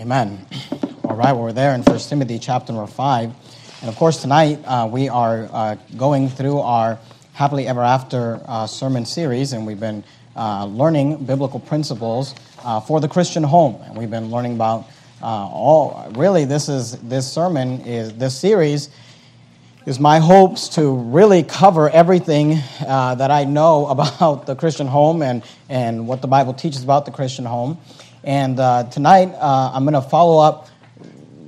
Amen. All right, well, we're there in 1 Timothy chapter number 5. And of course, tonight uh, we are uh, going through our Happily Ever After uh, sermon series, and we've been uh, learning biblical principles uh, for the Christian home. And we've been learning about uh, all, really, this is, this sermon is, this series is my hopes to really cover everything that I know about the Christian home and, and what the Bible teaches about the Christian home. And uh, tonight, uh, I'm going to follow up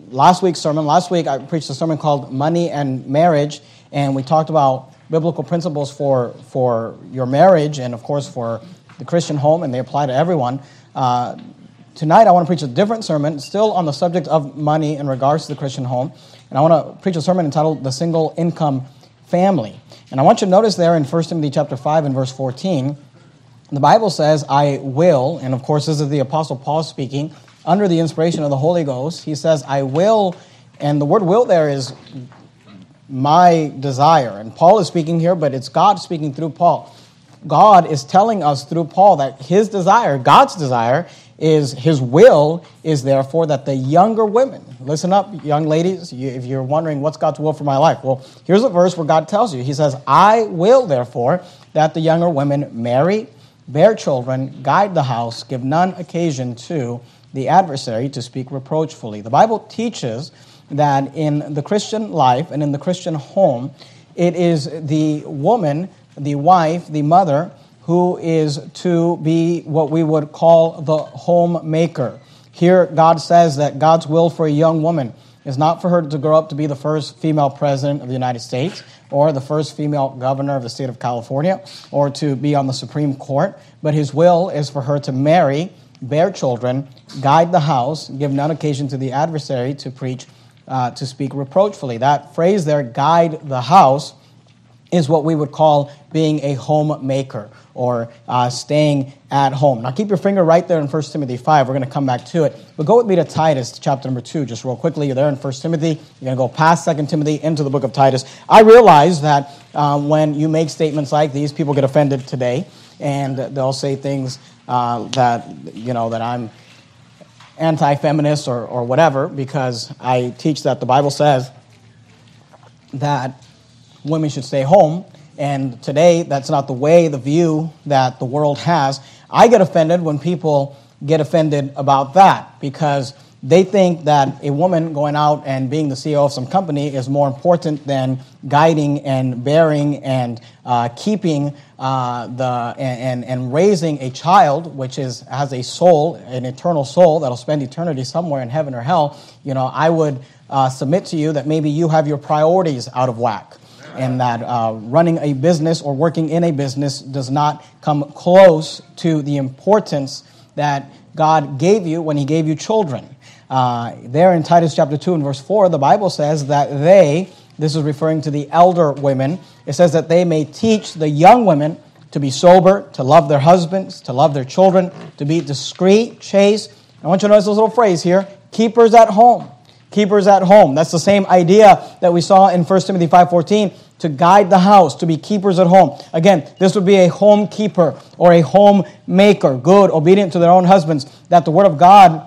last week's sermon. Last week, I preached a sermon called Money and Marriage, and we talked about biblical principles for, for your marriage and, of course, for the Christian home, and they apply to everyone. Uh, tonight, I want to preach a different sermon, still on the subject of money in regards to the Christian home. And I want to preach a sermon entitled The Single Income Family. And I want you to notice there in 1 Timothy chapter 5 and verse 14 the Bible says, I will, and of course, this is the Apostle Paul speaking under the inspiration of the Holy Ghost. He says, I will, and the word will there is my desire. And Paul is speaking here, but it's God speaking through Paul. God is telling us through Paul that his desire, God's desire, is his will is therefore that the younger women, listen up, young ladies, if you're wondering what's God's will for my life, well, here's a verse where God tells you. He says, I will therefore that the younger women marry bear children, guide the house, give none occasion to the adversary to speak reproachfully. The Bible teaches that in the Christian life and in the Christian home, it is the woman, the wife, the mother, who is to be what we would call the homemaker. Here, God says that God's will for a young woman is not for her to grow up to be the first female president of the United States or the first female governor of the state of California or to be on the Supreme Court, but his will is for her to marry, bear children, guide the house, give none occasion to the adversary to preach, uh, to speak reproachfully. That phrase there, guide the house, is what we would call being a homemaker or uh, staying at home. Now, keep your finger right there in 1 Timothy 5. We're going to come back to it. But go with me to Titus, chapter number 2, just real quickly. You're there in 1 Timothy. You're going to go past 2 Timothy into the book of Titus. I realize that um, when you make statements like these, people get offended today, and they'll say things uh, that, you know, that I'm anti feminist or, or whatever, because I teach that the Bible says that women should stay home. And today, that's not the way, the view that the world has. I get offended when people get offended about that because they think that a woman going out and being the CEO of some company is more important than guiding and bearing and uh, keeping uh, the and, and raising a child, which is has a soul, an eternal soul that'll spend eternity somewhere in heaven or hell. You know, I would uh, submit to you that maybe you have your priorities out of whack and that uh, running a business or working in a business does not come close to the importance that God gave you when He gave you children. Uh, there in Titus chapter 2 and verse 4, the Bible says that they, this is referring to the elder women, it says that they may teach the young women to be sober, to love their husbands, to love their children, to be discreet, chaste. I want you to notice this little phrase here keepers at home keepers at home. That's the same idea that we saw in 1 Timothy 5:14 to guide the house, to be keepers at home. Again, this would be a home keeper or a home maker, good, obedient to their own husbands, that the word of God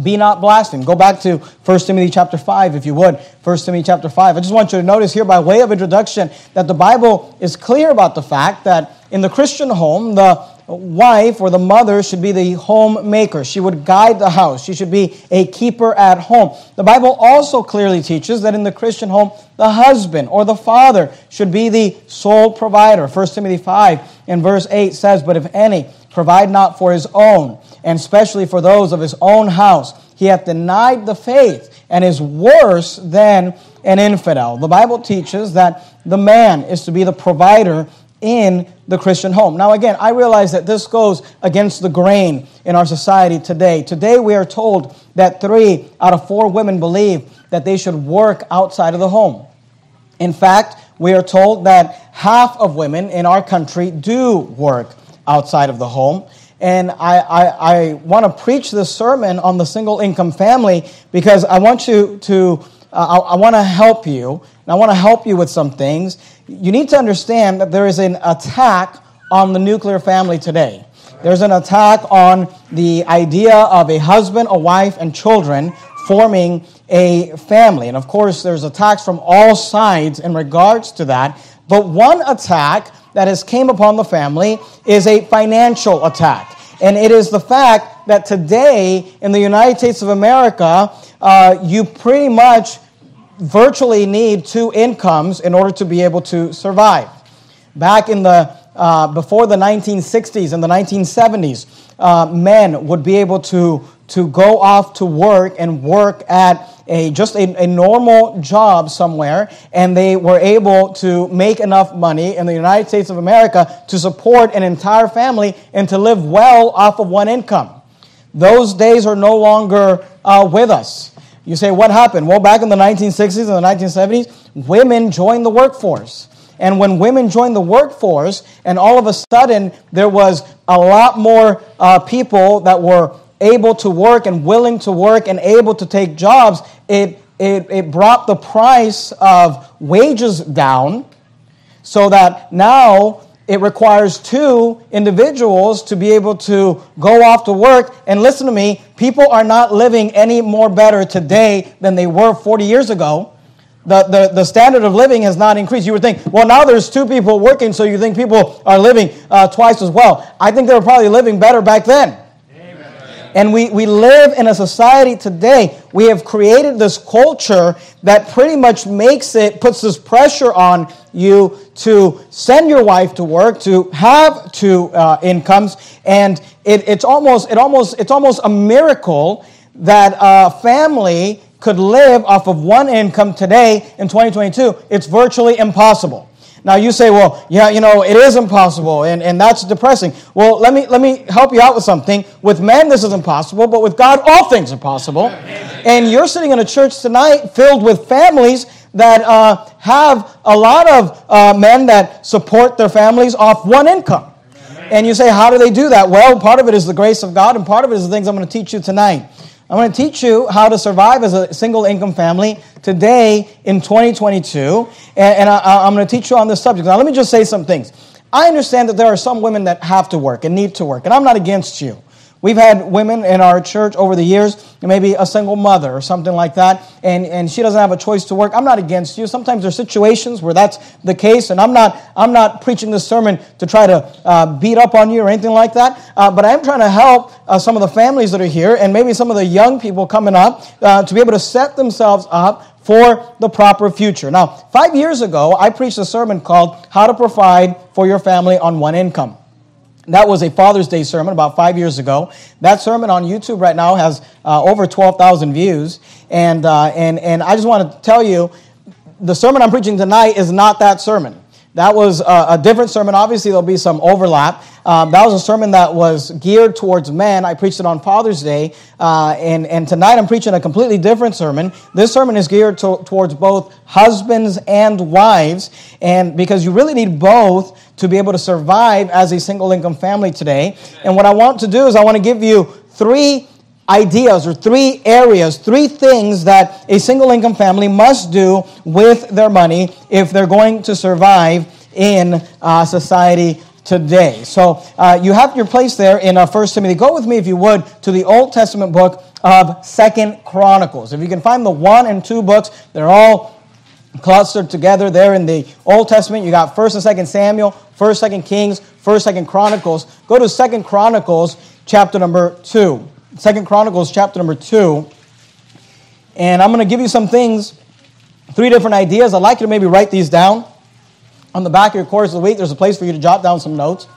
be not blasphemed. Go back to 1 Timothy chapter 5 if you would. 1 Timothy chapter 5. I just want you to notice here by way of introduction that the Bible is clear about the fact that in the Christian home, the wife or the mother should be the homemaker. She would guide the house. She should be a keeper at home. The Bible also clearly teaches that in the Christian home, the husband or the father should be the sole provider. 1 Timothy 5 and verse 8 says, But if any provide not for his own, and especially for those of his own house, he hath denied the faith and is worse than an infidel. The Bible teaches that the man is to be the provider in the Christian home. Now, again, I realize that this goes against the grain in our society today. Today, we are told that three out of four women believe that they should work outside of the home. In fact, we are told that half of women in our country do work outside of the home. And I, I, I want to preach this sermon on the single income family because I want you to, uh, I, I want to help you, and I want to help you with some things you need to understand that there is an attack on the nuclear family today. There's an attack on the idea of a husband, a wife, and children forming a family. And of course, there's attacks from all sides in regards to that. But one attack that has came upon the family is a financial attack. And it is the fact that today in the United States of America, uh, you pretty much virtually need two incomes in order to be able to survive. Back in the uh, before the 1960s and the 1970s, uh, men would be able to, to go off to work and work at a, just a, a normal job somewhere, and they were able to make enough money in the United States of America to support an entire family and to live well off of one income. Those days are no longer uh, with us. You say, what happened? Well, back in the 1960s and the 1970s, women joined the workforce. And when women joined the workforce, and all of a sudden there was a lot more uh, people that were able to work and willing to work and able to take jobs, it, it, it brought the price of wages down so that now it requires two individuals to be able to go off to work. And listen to me, people are not living any more better today than they were 40 years ago. The, the, the standard of living has not increased. You would think, well, now there's two people working, so you think people are living uh, twice as well. I think they were probably living better back then. And we, we live in a society today, we have created this culture that pretty much makes it, puts this pressure on you to send your wife to work, to have two uh, incomes, and it, it's, almost, it almost, it's almost a miracle that a family could live off of one income today in 2022. It's virtually impossible. Now you say, well, yeah, you know, it is impossible, and, and that's depressing. Well, let me let me help you out with something. With man, this is impossible, but with God, all things are possible. And you're sitting in a church tonight filled with families that uh, have a lot of uh, men that support their families off one income. And you say, how do they do that? Well, part of it is the grace of God, and part of it is the things I'm going to teach you tonight. I'm going to teach you how to survive as a single income family today in 2022. And, I, am going to teach you on this subject. Now, let me just say some things. I understand that there are some women that have to work and need to work, and I'm not against you. We've had women in our church over the years, maybe a single mother or something like that, and, and she doesn't have a choice to work. I'm not against you. Sometimes there's situations where that's the case, and I'm not, I'm not preaching this sermon to try to uh, beat up on you or anything like that, uh, but I am trying to help uh, some of the families that are here and maybe some of the young people coming up uh, to be able to set themselves up for the proper future. Now, five years ago, I preached a sermon called How to Provide for Your Family on One Income. That was a Father's Day sermon about five years ago. That sermon on YouTube right now has uh, over 12,000 views. And, uh, and, and I just want to tell you the sermon I'm preaching tonight is not that sermon. That was a, a different sermon. Obviously, there'll be some overlap. Um, that was a sermon that was geared towards men. I preached it on Father's Day. Uh, and, and tonight I'm preaching a completely different sermon. This sermon is geared to, towards both husbands and wives. And because you really need both to be able to survive as a single income family today. And what I want to do is I want to give you three ideas or three areas, three things that a single income family must do with their money if they're going to survive in uh, society today. So uh, you have your place there in uh, 1 Timothy. Go with me, if you would, to the Old Testament book of Second Chronicles. If you can find the one and two books, they're all clustered together there in the Old Testament. You got 1st and 2nd Samuel, 1st, 2nd Kings, 1st, 2nd Chronicles. Go to 2nd Chronicles, chapter number 2. Second Chronicles chapter number 2. And I'm going to give you some things, three different ideas. I'd like you to maybe write these down. On the back of your course of the week, there's a place for you to jot down some notes.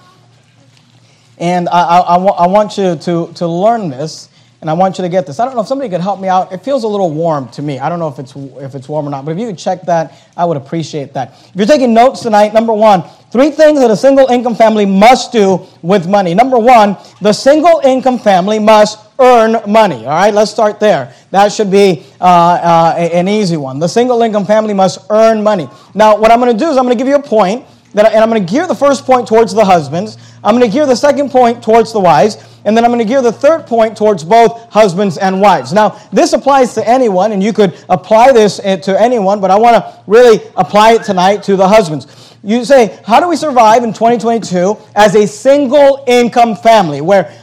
And I, I, I, I want you to, to learn this, and I want you to get this. I don't know if somebody could help me out. It feels a little warm to me. I don't know if it's, if it's warm or not, but if you could check that, I would appreciate that. If you're taking notes tonight, number one, Three things that a single income family must do with money. Number one, the single income family must earn money. All right, let's start there. That should be uh, uh, an easy one. The single income family must earn money. Now, what I'm going to do is I'm going to give you a point, that, and I'm going to gear the first point towards the husbands. I'm going to gear the second point towards the wives. And then I'm going to gear the third point towards both husbands and wives. Now, this applies to anyone, and you could apply this eh, to anyone, but I want to really apply it tonight to the husbands. You say, how do we survive in 2022 as a single income family where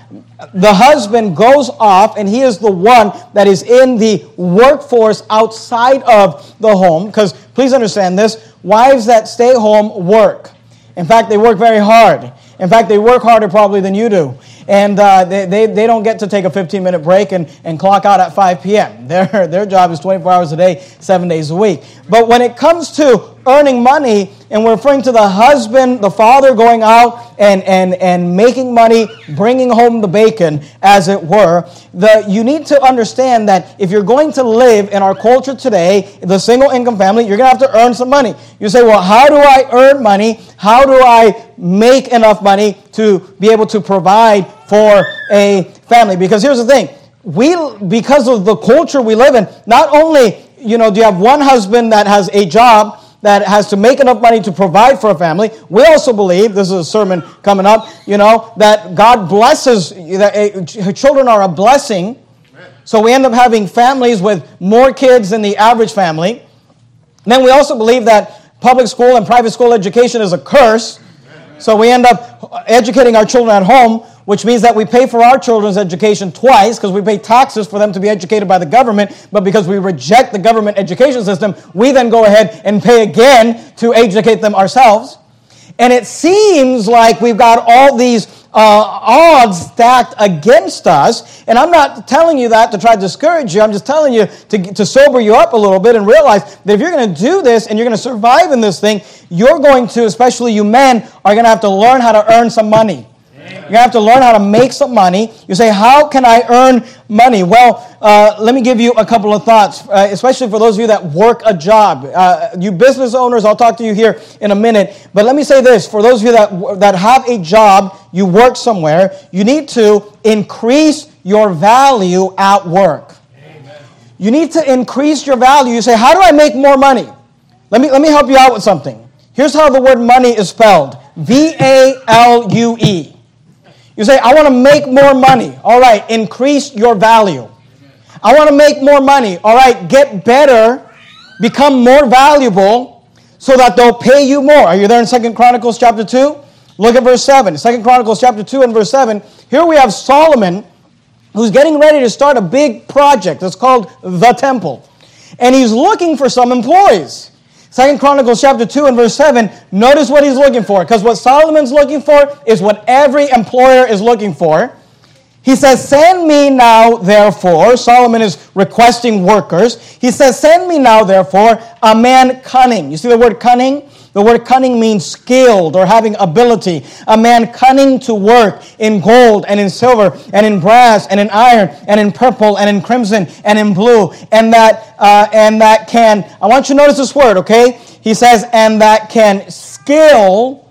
the husband goes off and he is the one that is in the workforce outside of the home? Because please understand this wives that stay home work. In fact, they work very hard. In fact, they work harder probably than you do. And uh, they, they, they don't get to take a 15 minute break and, and clock out at 5 p.m. Their, their job is 24 hours a day, seven days a week. But when it comes to earning money, and we're referring to the husband, the father going out and, and, and making money, bringing home the bacon, as it were. The, you need to understand that if you're going to live in our culture today, the single income family, you're going to have to earn some money. You say, well, how do I earn money? How do I make enough money to be able to provide for a family? Because here's the thing. We, because of the culture we live in, not only you know, do you have one husband that has a job that has to make enough money to provide for a family. We also believe, this is a sermon coming up, you know, that God blesses, that eh, children are a blessing. So we end up having families with more kids than the average family. Then we also believe that public school and private school education is a curse. So we end up educating our children at home which means that we pay for our children's education twice because we pay taxes for them to be educated by the government, but because we reject the government education system, we then go ahead and pay again to educate them ourselves. And it seems like we've got all these uh, odds stacked against us. And I'm not telling you that to try to discourage you. I'm just telling you to, to sober you up a little bit and realize that if you're going to do this and you're going to survive in this thing, you're going to, especially you men, are going to have to learn how to earn some money. You have to learn how to make some money. You say, How can I earn money? Well, uh, let me give you a couple of thoughts, uh, especially for those of you that work a job. Uh, you business owners, I'll talk to you here in a minute. But let me say this for those of you that, that have a job, you work somewhere, you need to increase your value at work. Amen. You need to increase your value. You say, How do I make more money? Let me, let me help you out with something. Here's how the word money is spelled V A L U E. You say, I want to make more money. All right, increase your value. I want to make more money. All right, get better, become more valuable so that they'll pay you more. Are you there in Second Chronicles chapter 2? Look at verse 7. Second Chronicles chapter 2 and verse 7. Here we have Solomon who's getting ready to start a big project. that's called the temple. And he's looking for some employees. Second Chronicles chapter 2 and verse 7, notice what he's looking for. Because what Solomon's looking for is what every employer is looking for. He says, Send me now, therefore. Solomon is requesting workers. He says, Send me now, therefore, a man cunning. You see the word cunning? The word cunning means skilled or having ability. A man cunning to work in gold and in silver and in brass and in iron and in purple and in crimson and in blue. And that, uh, and that can, I want you to notice this word, okay? He says, and that can skill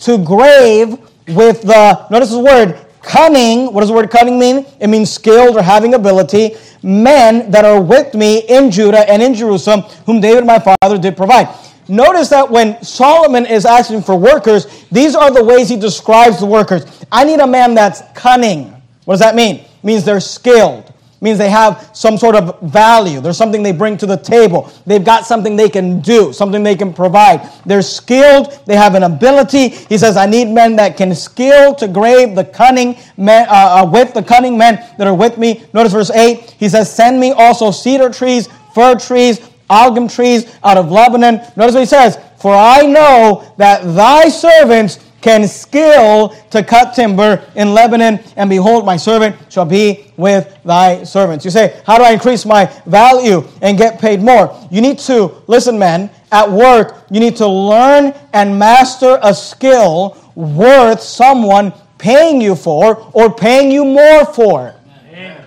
to grave with the, notice the word, cunning. What does the word cunning mean? It means skilled or having ability. Men that are with me in Judah and in Jerusalem, whom David my father did provide. Notice that when Solomon is asking for workers, these are the ways he describes the workers. I need a man that's cunning. What does that mean? It means they're skilled. It means they have some sort of value. There's something they bring to the table. They've got something they can do, something they can provide. They're skilled. They have an ability. He says, I need men that can skill to grave the cunning men, uh, uh, with the cunning men that are with me. Notice verse 8. He says, Send me also cedar trees, fir trees, algum trees out of Lebanon. Notice what he says, For I know that thy servants can skill to cut timber in Lebanon, and behold, my servant shall be with thy servants. You say, How do I increase my value and get paid more? You need to, listen, men, at work, you need to learn and master a skill worth someone paying you for or paying you more for. Amen.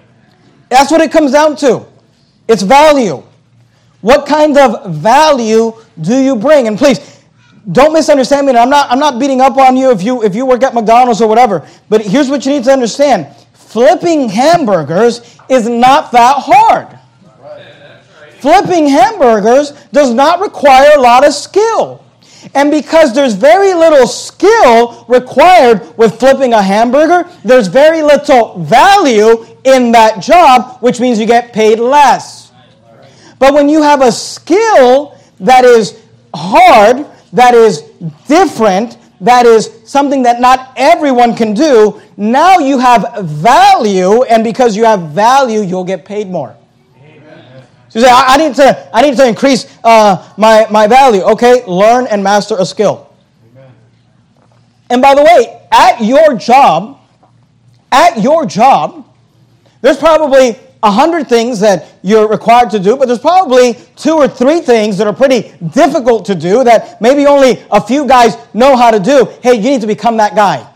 That's what it comes down to. It's value. What kind of value do you bring? And please, don't misunderstand me. I'm not, I'm not beating up on you if you if you work at McDonald's or whatever. But here's what you need to understand. Flipping hamburgers is not that hard. Flipping hamburgers does not require a lot of skill. And because there's very little skill required with flipping a hamburger, there's very little value in that job, which means you get paid less. But when you have a skill that is hard, that is different, that is something that not everyone can do, now you have value, and because you have value, you'll get paid more. So you say, I, I, need to, I need to increase uh, my, my value. Okay, learn and master a skill. Amen. And by the way, at your job, at your job, there's probably a hundred things that you're required to do, but there's probably two or three things that are pretty difficult to do that maybe only a few guys know how to do. Hey, you need to become that guy.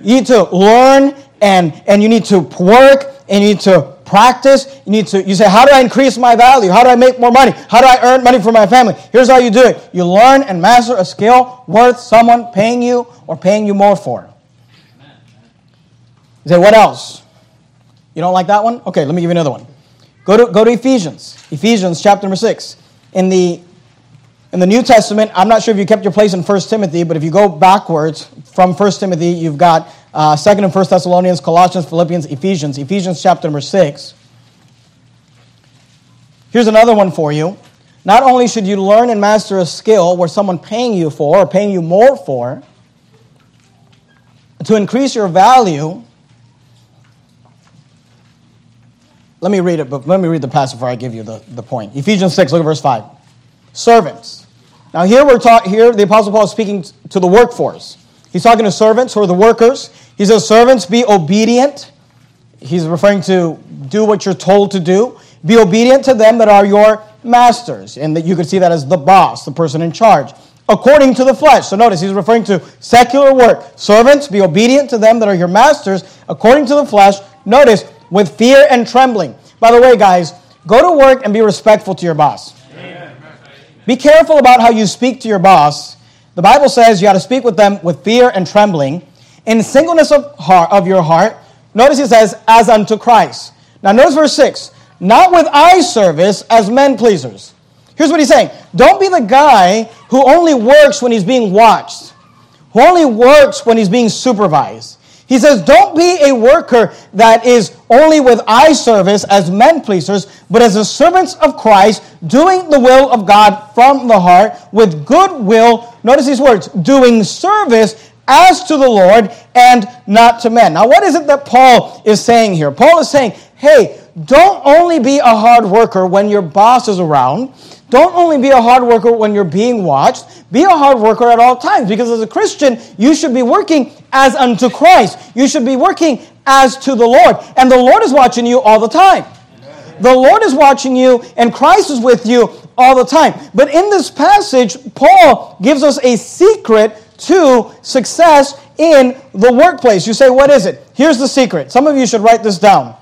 You need to learn and, and you need to work and you need to practice. You need to, you say, how do I increase my value? How do I make more money? How do I earn money for my family? Here's how you do it. You learn and master a skill worth someone paying you or paying you more for. You say, what else? You don't like that one? Okay, let me give you another one. Go to, go to Ephesians. Ephesians chapter number 6. In the, in the New Testament, I'm not sure if you kept your place in 1 Timothy, but if you go backwards from 1 Timothy, you've got uh, 2nd and 1 Thessalonians, Colossians, Philippians, Ephesians, Ephesians chapter number 6. Here's another one for you. Not only should you learn and master a skill where someone paying you for or paying you more for, to increase your value, let me read it, but let me read the passage before I give you the, the point. Ephesians 6, look at verse 5. Servants. Now here we're taught here the Apostle Paul is speaking to the workforce. He's talking to servants who are the workers. He says, Servants, be obedient. He's referring to do what you're told to do. Be obedient to them that are your masters. And that you could see that as the boss, the person in charge. According to the flesh. So notice he's referring to secular work. Servants, be obedient to them that are your masters, according to the flesh. Notice, with fear and trembling. By the way, guys, go to work and be respectful to your boss. Amen. Be careful about how you speak to your boss the Bible says you got to speak with them with fear and trembling, in singleness of heart of your heart. Notice it says, as unto Christ. Now notice verse 6. Not with eye service as men pleasers. Here's what he's saying. Don't be the guy who only works when he's being watched, who only works when he's being supervised. He says, Don't be a worker that is only with eye service as men pleasers, but as the servants of Christ, doing the will of God from the heart with good will. Notice these words doing service as to the Lord and not to men. Now, what is it that Paul is saying here? Paul is saying, Hey, don't only be a hard worker when your boss is around. Don't only be a hard worker when you're being watched, be a hard worker at all times. Because as a Christian, you should be working as unto Christ. You should be working as to the Lord. And the Lord is watching you all the time. The Lord is watching you, and Christ is with you all the time. But in this passage, Paul gives us a secret to success in the workplace. You say, What is it? Here's the secret. Some of you should write this down.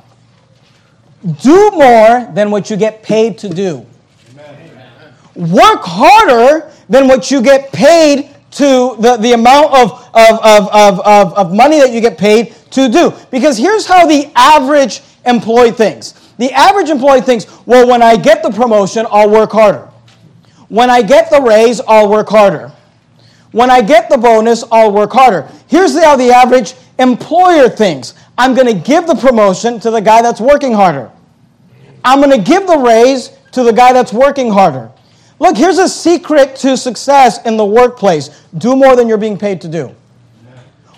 Do more than what you get paid to do work harder than what you get paid to the, the amount of, of, of, of, of, money that you get paid to do. Because here's how the average employee thinks. The average employee thinks, well, when I get the promotion, I'll work harder. When I get the raise, I'll work harder. When I get the bonus, I'll work harder. Here's how the average employer thinks I'm going to give the promotion to the guy that's working harder. I'm going to give the raise to the guy that's working harder. Look, here's a secret to success in the workplace do more than you're being paid to do.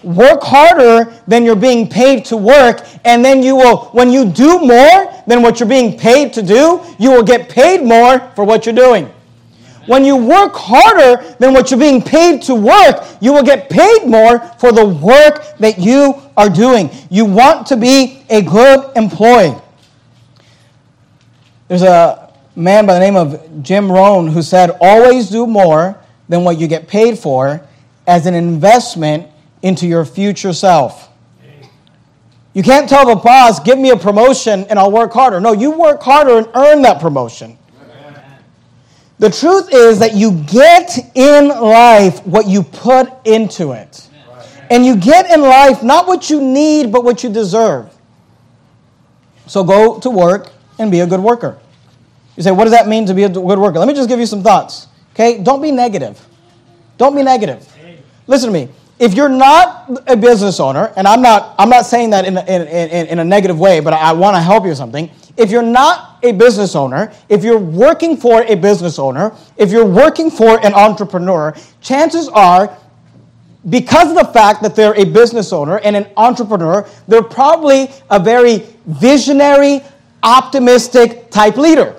Work harder than you're being paid to work, and then you will, when you do more than what you're being paid to do, you will get paid more for what you're doing. When you work harder than what you're being paid to work, you will get paid more for the work that you are doing. You want to be a good employee. There's a man by the name of Jim Rohn who said, Always do more than what you get paid for as an investment into your future self. You can't tell the boss, give me a promotion and I'll work harder. No, you work harder and earn that promotion. The truth is that you get in life what you put into it. And you get in life not what you need, but what you deserve. So go to work and be a good worker. You say, what does that mean to be a good worker? Let me just give you some thoughts. Okay? Don't be negative. Don't be negative. Listen to me. If you're not a business owner, and I'm not, I'm not saying that in a, in, in, in a negative way, but I want to help you with something. If you're not a business owner, if you're working for a business owner, if you're working for an entrepreneur, chances are because of the fact that they're a business owner and an entrepreneur, they're probably a very visionary, optimistic type leader.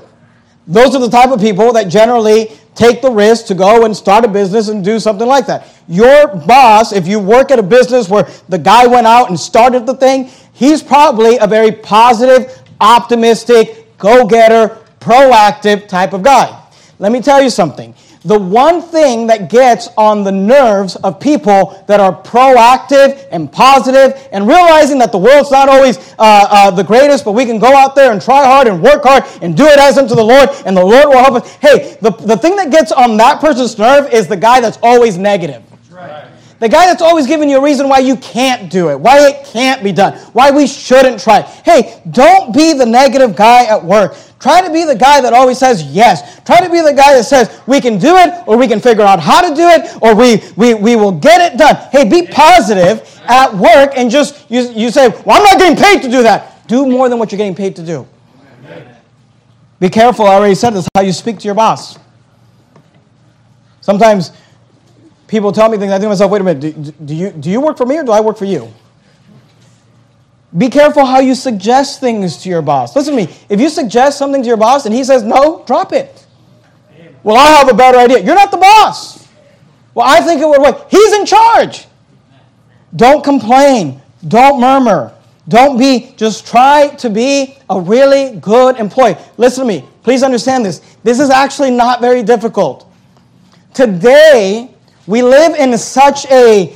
Those are the type of people that generally take the risk to go and start a business and do something like that. Your boss, if you work at a business where the guy went out and started the thing, he's probably a very positive, optimistic, go getter, proactive type of guy. Let me tell you something the one thing that gets on the nerves of people that are proactive and positive and realizing that the world's not always uh, uh, the greatest, but we can go out there and try hard and work hard and do it as unto the Lord, and the Lord will help us. Hey, the, the thing that gets on that person's nerve is the guy that's always negative. The guy that's always giving you a reason why you can't do it, why it can't be done, why we shouldn't try. Hey, don't be the negative guy at work. Try to be the guy that always says yes. Try to be the guy that says we can do it or we can figure out how to do it or we, we, we will get it done. Hey, be positive at work and just, you, you say, well, I'm not getting paid to do that. Do more than what you're getting paid to do. Be careful, I already said this, how you speak to your boss. Sometimes people tell me things, I think to myself, wait a minute, do, do, you, do you work for me or do I work for you? Be careful how you suggest things to your boss. Listen to me. If you suggest something to your boss and he says no, drop it. Well, I have a better idea. You're not the boss. Well, I think it would work. He's in charge. Don't complain. Don't murmur. Don't be, just try to be a really good employee. Listen to me. Please understand this. This is actually not very difficult. Today, we live in such a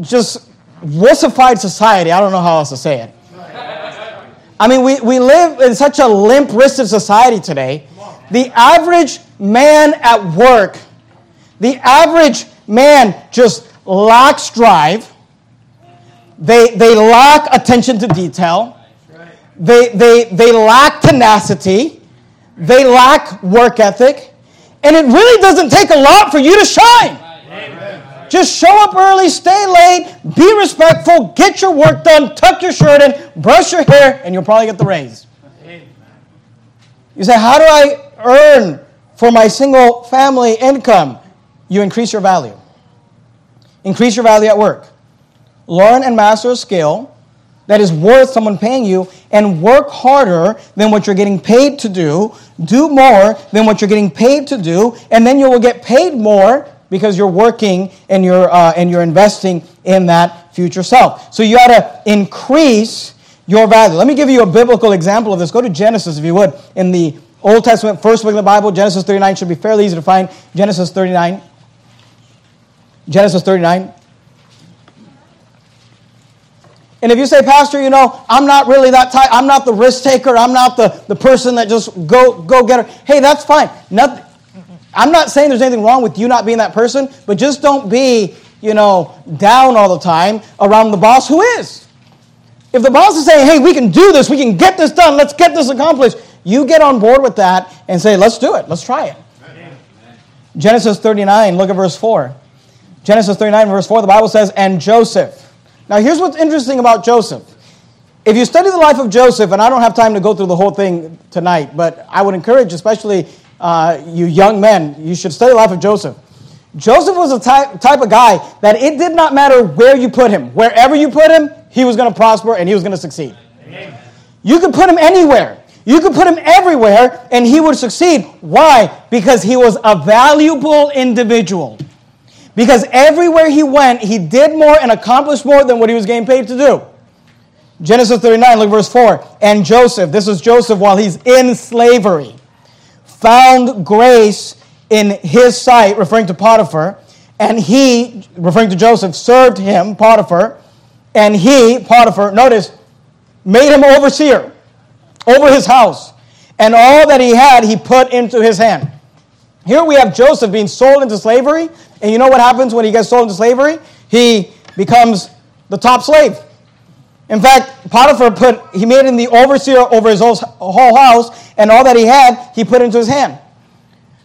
just wussified society. I don't know how else to say it. I mean, we, we live in such a limp wristed society today. The average man at work, the average man just lacks drive. They, they lack attention to detail. They, they, they lack tenacity. They lack work ethic. And it really doesn't take a lot for you to shine. Just show up early, stay late, be respectful, get your work done, tuck your shirt in, brush your hair, and you'll probably get the raise. You say, How do I earn for my single family income? You increase your value. Increase your value at work. Learn and master a skill that is worth someone paying you and work harder than what you're getting paid to do. Do more than what you're getting paid to do, and then you will get paid more because you're working and you're, uh, and you're investing in that future self. So you got to increase your value. Let me give you a biblical example of this. Go to Genesis, if you would, in the Old Testament, first book of the Bible. Genesis 39 should be fairly easy to find. Genesis 39. Genesis 39. And if you say, Pastor, you know, I'm not really that type, I'm not the risk taker, I'm not the, the person that just go go get her. Hey, that's fine. Nothing, I'm not saying there's anything wrong with you not being that person, but just don't be, you know, down all the time around the boss who is. If the boss is saying, hey, we can do this, we can get this done, let's get this accomplished, you get on board with that and say, let's do it, let's try it. Amen. Genesis 39, look at verse 4. Genesis 39, verse 4, the Bible says, and Joseph. Now, here's what's interesting about Joseph. If you study the life of Joseph, and I don't have time to go through the whole thing tonight, but I would encourage, especially uh, you young men, you should study the life of Joseph. Joseph was a type, type of guy that it did not matter where you put him. Wherever you put him, he was going to prosper and he was going to succeed. Amen. You could put him anywhere. You could put him everywhere and he would succeed. Why? Because he was a valuable individual. Because everywhere he went, he did more and accomplished more than what he was getting paid to do. Genesis 39, look verse 4. And Joseph, this is Joseph while he's in slavery found grace in his sight, referring to Potiphar, and he, referring to Joseph, served him, Potiphar, and he, Potiphar, notice, made him overseer over his house, and all that he had he put into his hand. Here we have Joseph being sold into slavery, and you know what happens when he gets sold into slavery? He becomes the top slave. In fact, Potiphar put, he made him the overseer over his whole house, and all that he had, he put into his hand.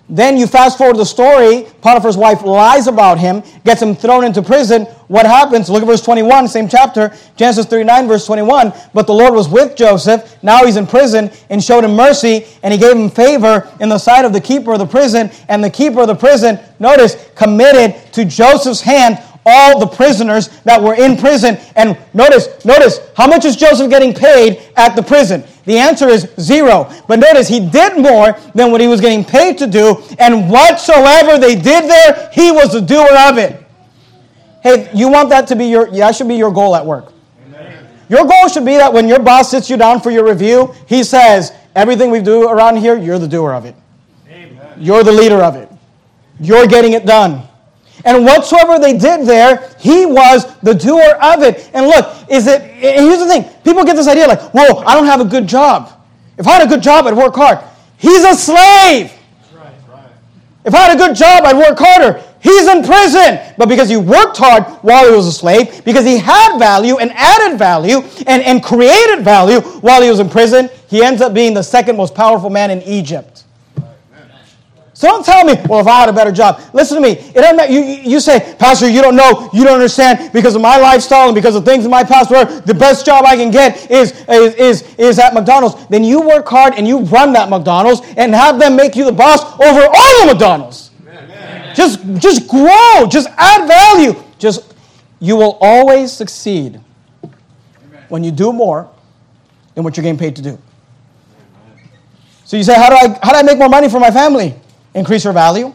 Then you fast forward the story. Potiphar's wife lies about him, gets him thrown into prison. What happens? Look at verse 21, same chapter, Genesis 39, verse 21. But the Lord was with Joseph. Now he's in prison and showed him mercy, and he gave him favor in the sight of the keeper of the prison. And the keeper of the prison, notice, committed to Joseph's hand all the prisoners that were in prison. And notice, notice, how much is Joseph getting paid at the prison? The answer is zero. But notice, he did more than what he was getting paid to do, and whatsoever they did there, he was the doer of it. Hey, you want that to be your, that should be your goal at work. Amen. Your goal should be that when your boss sits you down for your review, he says, everything we do around here, you're the doer of it. Amen. You're the leader of it. You're getting it done. And whatsoever they did there, he was the doer of it. And look, is it, here's the thing people get this idea like, whoa, I don't have a good job. If I had a good job, I'd work hard. He's a slave. If I had a good job, I'd work harder. He's in prison. But because he worked hard while he was a slave, because he had value and added value and, and created value while he was in prison, he ends up being the second most powerful man in Egypt. So don't tell me, well, if I had a better job. Listen to me. It doesn't matter. You, you say, Pastor, you don't know, you don't understand because of my lifestyle and because of things in my past where the best job I can get is, is, is, is at McDonald's. Then you work hard and you run that McDonald's and have them make you the boss over all the McDonald's. Amen. Just, just grow. Just add value. Just, you will always succeed Amen. when you do more than what you're getting paid to do. So you say, how do I, how do I make more money for my family? Increase your value.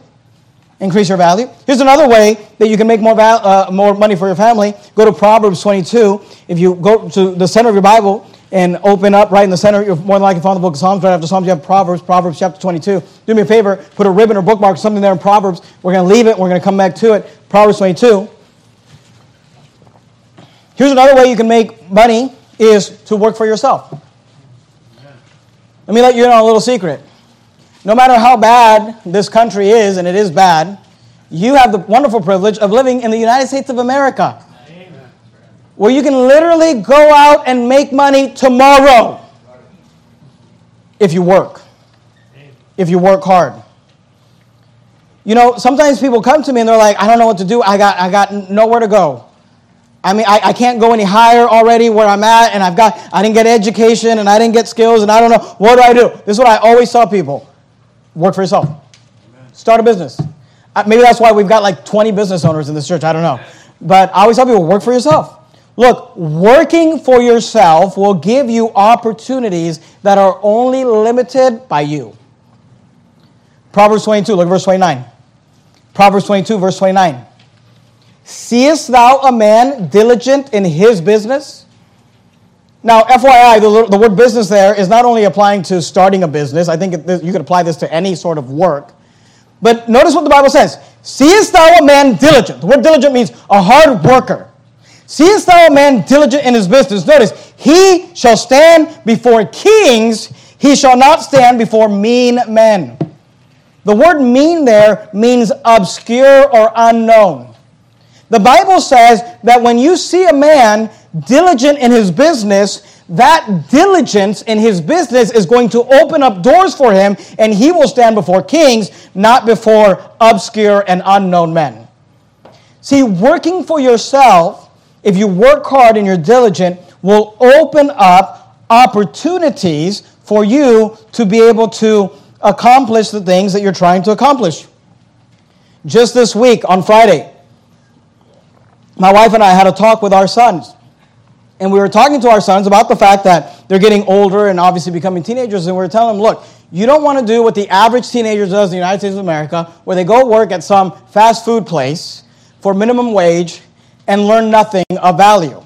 Increase your value. Here's another way that you can make more, val- uh, more money for your family. Go to Proverbs 22. If you go to the center of your Bible and open up right in the center, you're more than likely find the book of Psalms. Right after Psalms, you have Proverbs, Proverbs chapter 22. Do me a favor, put a ribbon or bookmark, something there in Proverbs. We're going to leave it. We're going to come back to it. Proverbs 22. Here's another way you can make money is to work for yourself. Let me let you in on a little secret no matter how bad this country is, and it is bad, you have the wonderful privilege of living in the United States of America, where you can literally go out and make money tomorrow if you work, if you work hard. You know, sometimes people come to me and they're like, I don't know what to do. I got, I got nowhere to go. I mean, I, I can't go any higher already where I'm at, and I've got, I didn't get education, and I didn't get skills, and I don't know. What do I do? This is what I always tell people work for yourself. Amen. Start a business. Uh, maybe that's why we've got like 20 business owners in this church. I don't know. But I always tell people work for yourself. Look, working for yourself will give you opportunities that are only limited by you. Proverbs 22, look at verse 29. Proverbs 22, verse 29. Seest thou a man diligent in his business? Now, FYI, the, the, word business there is not only applying to starting a business, I think it, you could apply this to any sort of work. But notice what the Bible says Seest thou a man diligent? The word diligent means a hard worker. Seest thou a man diligent in his business? Notice, he shall stand before kings, he shall not stand before mean men. The word mean there means obscure or unknown. The Bible says that when you see a man diligent in his business, that diligence in his business is going to open up doors for him, and he will stand before kings, not before obscure and unknown men. See, working for yourself, if you work hard and you're diligent, will open up opportunities for you to be able to accomplish the things that you're trying to accomplish. Just this week, on Friday, my wife and I had a talk with our sons. And we were talking to our sons about the fact that they're getting older and obviously becoming teenagers. And we were telling them, look, you don't want to do what the average teenager does in the United States of America, where they go work at some fast food place for minimum wage and learn nothing of value.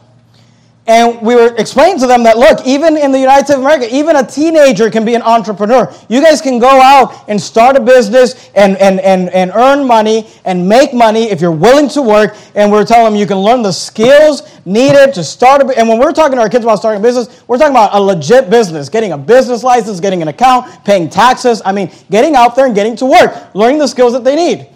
And we were explaining to them that, look, even in the United States of America, even a teenager can be an entrepreneur. You guys can go out and start a business and, and, and, and earn money and make money if you're willing to work. And we are telling them you can learn the skills needed to start a And when we're talking to our kids about starting a business, we're talking about a legit business, getting a business license, getting an account, paying taxes. I mean, getting out there and getting to work, learning the skills that they need.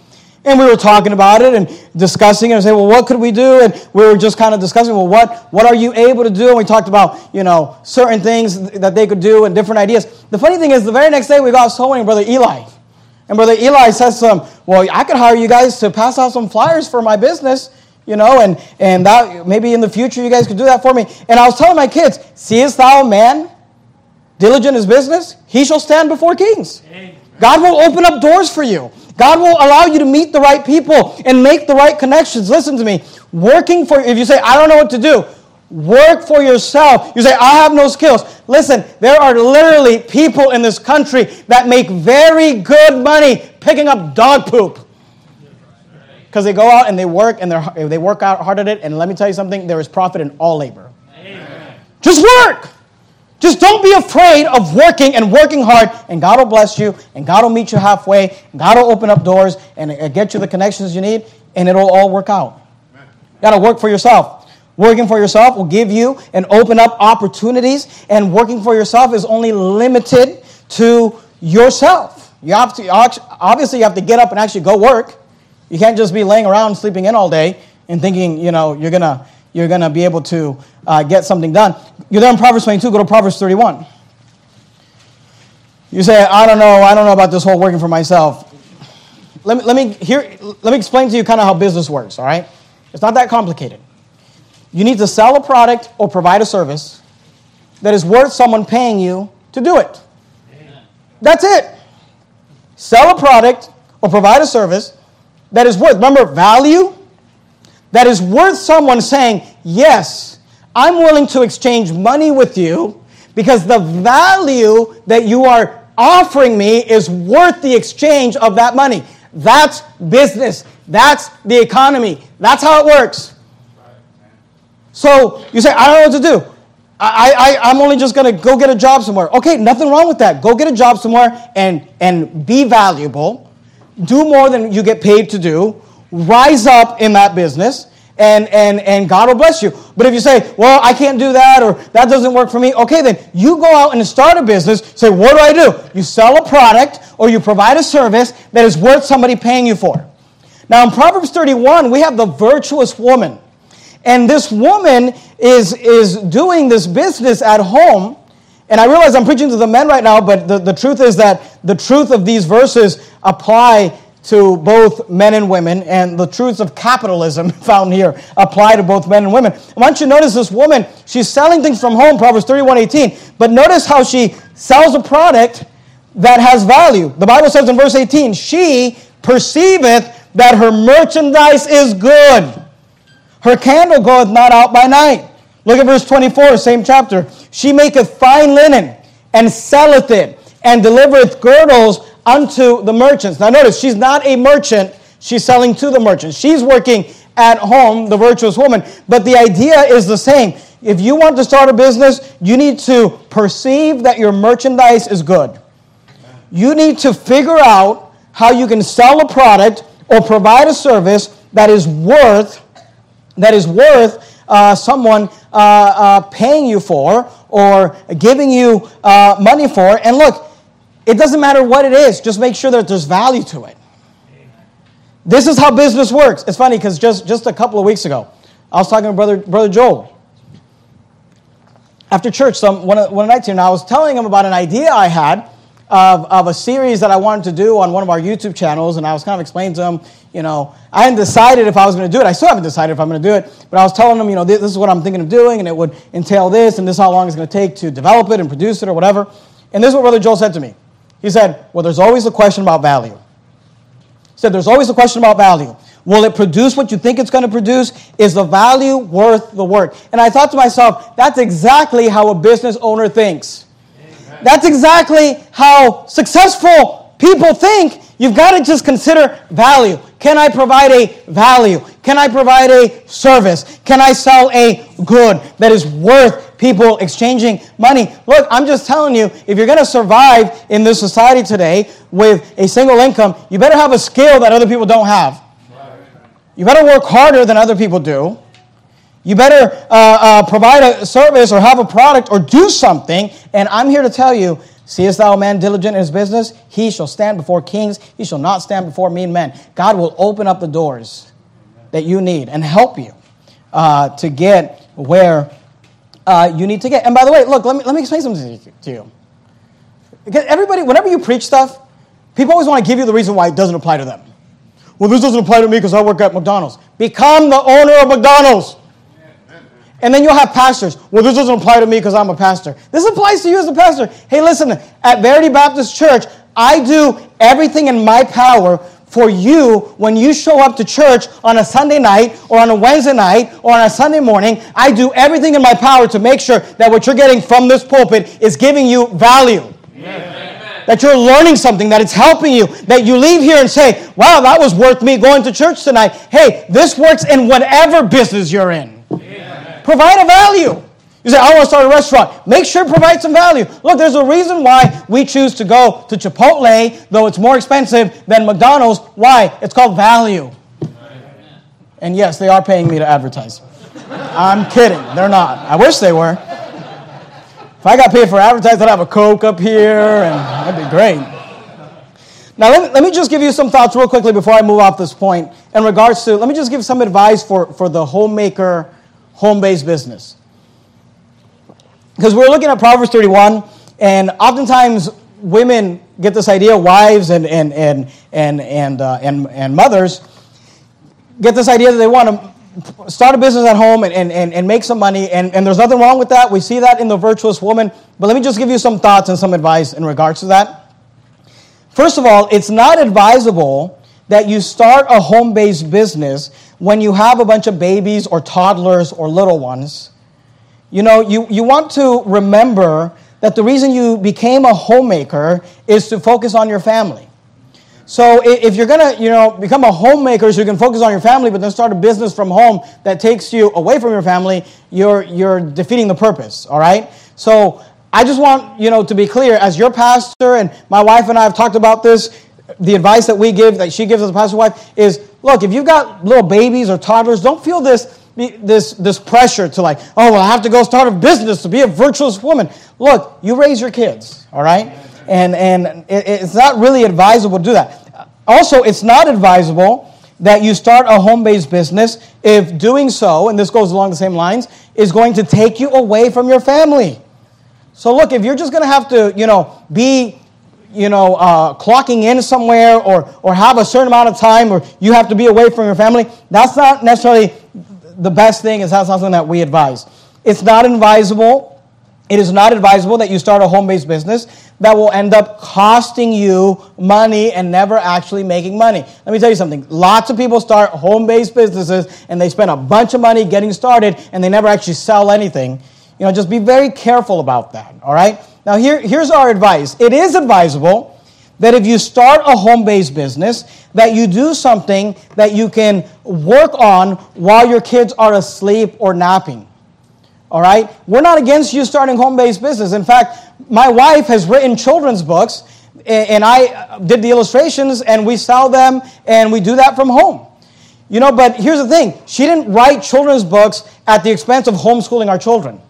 And we were talking about it and discussing it and saying, well, what could we do? And we were just kind of discussing, well, what, what are you able to do? And we talked about, you know, certain things that they could do and different ideas. The funny thing is, the very next day we got soul winning Brother Eli. And Brother Eli says to him, Well, I could hire you guys to pass out some flyers for my business, you know, and, and that maybe in the future you guys could do that for me. And I was telling my kids, Seest thou a man diligent in his business? He shall stand before kings. God will open up doors for you. God will allow you to meet the right people and make the right connections. Listen to me. Working for, if you say, I don't know what to do, work for yourself. You say, I have no skills. Listen, there are literally people in this country that make very good money picking up dog poop. Because they go out and they work and they work out hard at it. And let me tell you something, there is profit in all labor. Amen. Just work. Just don't be afraid of working and working hard, and God will bless you, and God will meet you halfway, and God will open up doors and get you the connections you need, and it'll all work out. You got to work for yourself. Working for yourself will give you and open up opportunities, and working for yourself is only limited to yourself. You have to obviously you have to get up and actually go work. You can't just be laying around sleeping in all day and thinking, you know, you're gonna you're gonna be able to uh, get something done. You're there in Proverbs 22, go to Proverbs 31. You say, I don't know, I don't know about this whole working for myself. Let me, let me, here, let me explain to you kind of how business works, all right? It's not that complicated. You need to sell a product or provide a service that is worth someone paying you to do it. That's it. Sell a product or provide a service that is worth, remember, value, that is worth someone saying, yes, I'm willing to exchange money with you because the value that you are offering me is worth the exchange of that money. That's business. That's the economy. That's how it works. So you say, I don't know what to do. I, I, I'm only just going to go get a job somewhere. Okay, nothing wrong with that. Go get a job somewhere and, and be valuable. Do more than you get paid to do. Rise up in that business and, and, and God will bless you. But if you say, well, I can't do that or that doesn't work for me, okay, then you go out and start a business. Say, what do I do? You sell a product or you provide a service that is worth somebody paying you for. Now, in Proverbs 31, we have the virtuous woman. And this woman is, is doing this business at home. And I realize I'm preaching to the men right now, but the, the truth is that the truth of these verses apply to both men and women, and the truths of capitalism found here apply to both men and women. I want you to notice this woman, she's selling things from home, Proverbs 31 18, but notice how she sells a product that has value. The Bible says in verse 18, she perceiveth that her merchandise is good. Her candle goeth not out by night. Look at verse 24, same chapter. She maketh fine linen and selleth it, and delivereth girdles unto the merchants. Now, notice, she's not a merchant, she's selling to the merchants. She's working at home, the virtuous woman, but the idea is the same. If you want to start a business, you need to perceive that your merchandise is good. You need to figure out how you can sell a product or provide a service that is worth that is worth uh, someone uh, uh, paying you for or giving you uh, money for. And look, it doesn't matter what it is, just make sure that there's value to it. This is how business works. It's funny because just, just a couple of weeks ago, I was talking to Brother, Brother Joel. After church, some, one, one night here, and I was telling him about an idea I had of, of a series that I wanted to do on one of our YouTube channels, and I was kind of explaining to him, you know, I hadn't decided if I was going to do it. I still haven't decided if I'm going to do it, but I was telling him, you know, this, this is what I'm thinking of doing, and it would entail this, and this is how long it's going to take to develop it and produce it or whatever. And this is what Brother Joel said to me. He said, Well, there's always a question about value. He said, There's always a question about value. Will it produce what you think it's going to produce? Is the value worth the work? And I thought to myself, that's exactly how a business owner thinks. Amen. That's exactly how successful people think. You've got to just consider value. Can I provide a value? Can I provide a service? Can I sell a good that is worth people exchanging money. Look, I'm just telling you, if you're going to survive in this society today with a single income, you better have a skill that other people don't have. You better work harder than other people do. You better uh, uh, provide a service or have a product or do something. And I'm here to tell you, Seest thou a man diligent in his business? He shall stand before kings. He shall not stand before mean men. God will open up the doors that you need and help you uh, to get where uh, you need to get. And by the way, look, let me, let me explain something to you. Because everybody, whenever you preach stuff, People always want to give you the reason why it doesn't apply to them. Well, this doesn't apply to me because I work at McDonald's. Become the owner of McDonald's. And then you'll have pastors. Well, this doesn't apply to me because I'm a pastor. This applies to you as a pastor. Hey, listen, at Verity Baptist Church, I do everything in my power for you when you show up to church on a Sunday night or on a Wednesday night or on a Sunday morning. I do everything in my power to make sure that what you're getting from this pulpit is giving you value. That you're learning something, that it's helping you, that you leave here and say, wow, that was worth me going to church tonight. Hey, this works in whatever business you're in. Provide a value. You say, I want to start a restaurant. Make sure it provide some value. Look, there's a reason why we choose to go to Chipotle, though it's more expensive than McDonald's. Why? It's called value. And yes, they are paying me to advertise. I'm kidding. They're not. I wish they were. If I got paid for advertising, I'd have a Coke up here, and that'd be great. Now, let me, let me just give you some thoughts real quickly before I move off this point in regards to, let me just give some advice for, for the homemaker, home based business. Because we're looking at Proverbs 31, and oftentimes women get this idea, wives and, and, and, and, and, uh, and, and mothers get this idea that they want to start a business at home and, and, and, and make some money, and, and there's nothing wrong with that. We see that in the virtuous woman. But let me just give you some thoughts and some advice in regards to that. First of all, it's not advisable that you start a home based business when you have a bunch of babies or toddlers or little ones you know, you, you want to remember that the reason you became a homemaker is to focus on your family. So if you're gonna, you know, become a homemaker so you can focus on your family, but then start a business from home that takes you away from your family, you're you're defeating the purpose. All right. So I just want you know to be clear, as your pastor and my wife and I have talked about this. The advice that we give, that she gives as a pastor wife, is look, if you've got little babies or toddlers, don't feel this this, this pressure to like, oh, well, I have to go start a business to be a virtuous woman. Look, you raise your kids, all right? And, and it, it's not really advisable to do that. Also, it's not advisable that you start a home based business if doing so, and this goes along the same lines, is going to take you away from your family. So, look, if you're just going to have to, you know, be you know, uh, clocking in somewhere or, or have a certain amount of time or you have to be away from your family, that's not necessarily the best thing is that's something that we advise. It's not advisable. It is not advisable that you start a home based business that will end up costing you money and never actually making money. Let me tell you something. Lots of people start home based businesses and they spend a bunch of money getting started and they never actually sell anything. You know, just be very careful about that, all right? Now, here, here's our advice it is advisable that if you start a home-based business that you do something that you can work on while your kids are asleep or napping. All right? We're not against you starting home-based business. In fact my wife has written children's books and i uh, did the illustrations and we sell them and we do that from home. You know but here's the thing. She didn't write children's books at the expense of homeschooling our children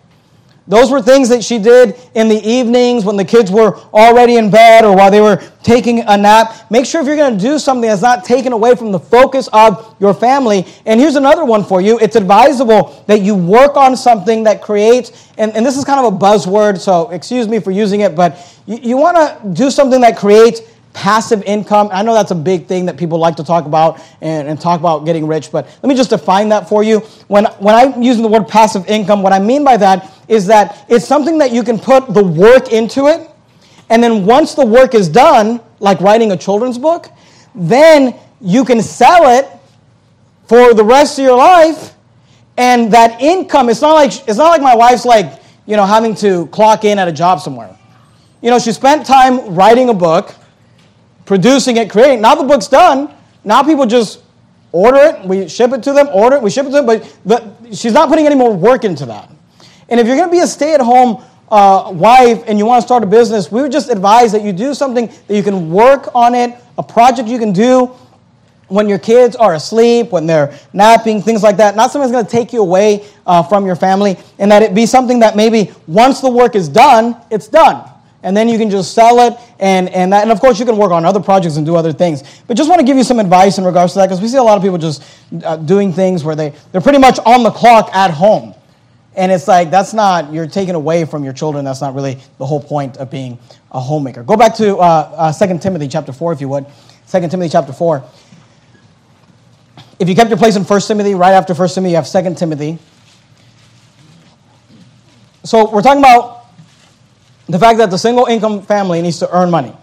those were things that she did in the evenings when the kids were already in bed or while they were taking a nap. Make sure if you're going to do something that's not taken away from the focus of your family. And here's another one for you it's advisable that you work on something that creates, and, and this is kind of a buzzword, so excuse me for using it, but you, you want to do something that creates passive income. I know that's a big thing that people like to talk about and, and, talk about getting rich, but let me just define that for you. When, when I'm using the word passive income, what I mean by that is that it's something that you can put the work into it, and then once the work is done, like writing a children's book, then you can sell it for the rest of your life, and that income, it's not like, it's not like my wife's like, you know, having to clock in at a job somewhere. You know, she spent time writing a book, producing it, creating. Now the book's done. Now people just order it, we ship it to them, order it, we ship it to them, but, but she's not putting any more work into that. And if you're going to be a stay at home uh, wife and you want to start a business, we would just advise that you do something that you can work on it, a project you can do when your kids are asleep, when they're napping, things like that. Not something that's going to take you away uh, from your family, and that it be something that maybe once the work is done, it's done. And then you can just sell it and, and, that, and of course you can work on other projects and do other things. But just want to give you some advice in regards to that because we see a lot of people just uh, doing things where they, they're pretty much on the clock at home And it's like, that's not, you're taking away from your children. That's not really the whole point of being a homemaker. Go back to uh, uh, 2 Timothy chapter 4, if you would. 2 Timothy chapter 4. If you kept your place in 1 Timothy, right after 1 Timothy, you have 2 Timothy. So we're talking about the fact that the single income family needs to earn money.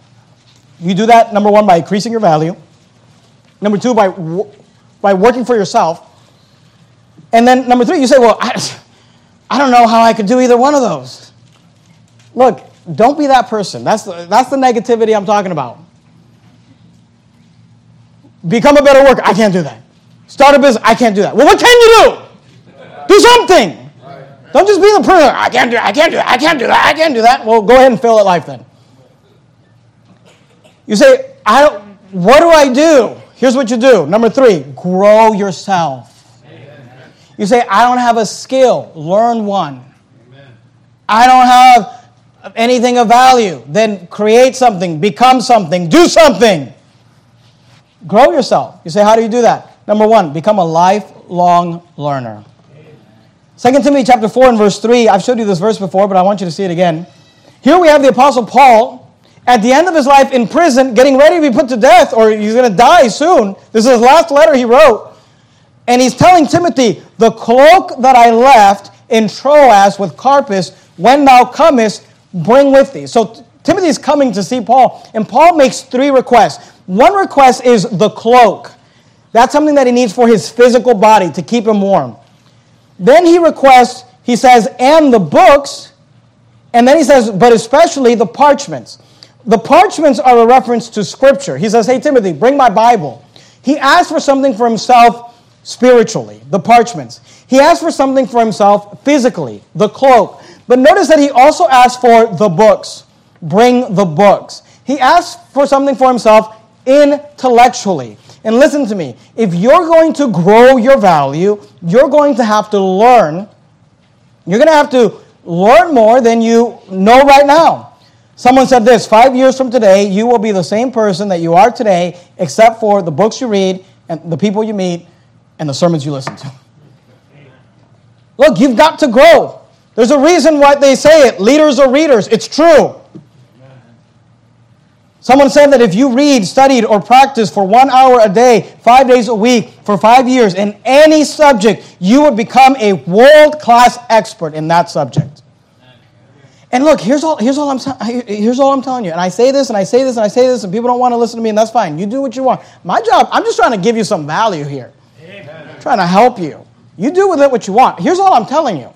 You do that, number one, by increasing your value. Number two, by, by working for yourself. And then number three, you say, well, I, I don't know how I could do either one of those. Look, don't be that person. That's the, that's the negativity I'm talking about. Become a better worker. I can't do that. Start a business. I can't do that. Well, what can you do? Do something. Don't just be the person. I can't do. I can't do. I can't do that. I can't do that. Well, go ahead and fail at life then. You say, I don't. What do I do? Here's what you do. Number three, grow yourself. You say, I don't have a skill. Learn one. I don't have anything of value. Then create something, become something, do something. Grow yourself. You say, how do you do that? Number one, become a lifelong learner. 2 Timothy chapter 4 and verse 3. I've showed you this verse before, but I want you to see it again. Here we have the Apostle Paul at the end of his life in prison, getting ready to be put to death, or he's going to die soon. This is his last letter he wrote. And he's telling Timothy, The cloak that I left in Troas with Carpus, when thou comest, bring with thee. So Timothy is coming to see Paul, and Paul makes three requests. One request is the cloak. That's something that he needs for his physical body to keep him warm. Then he requests, he says, and the books, and then he says, but especially the parchments. The parchments are a reference to Scripture. He says, hey, Timothy, bring my Bible. He asks for something for himself spiritually, the parchments. He asks for something for himself physically, the cloak. But notice that he also asks for the books. Bring the books. He asks for something for himself intellectually. And listen to me if you're going to grow your value, you're going to have to learn. You're going to have to learn more than you know right now. Someone said this five years from today, you will be the same person that you are today, except for the books you read and the people you meet and the sermons you listen to. Look, you've got to grow. There's a reason why they say it leaders are readers. It's true. Someone said that if you read, studied, or practiced for one hour a day, five days a week, for five years in any subject, you would become a world class expert in that subject. And look, here's all, here's, all I'm, here's all I'm telling you. And I say this, and I say this, and I say this, and people don't want to listen to me, and that's fine. You do what you want. My job, I'm just trying to give you some value here. Trying to help you. You do with it what you want. Here's all I'm telling you.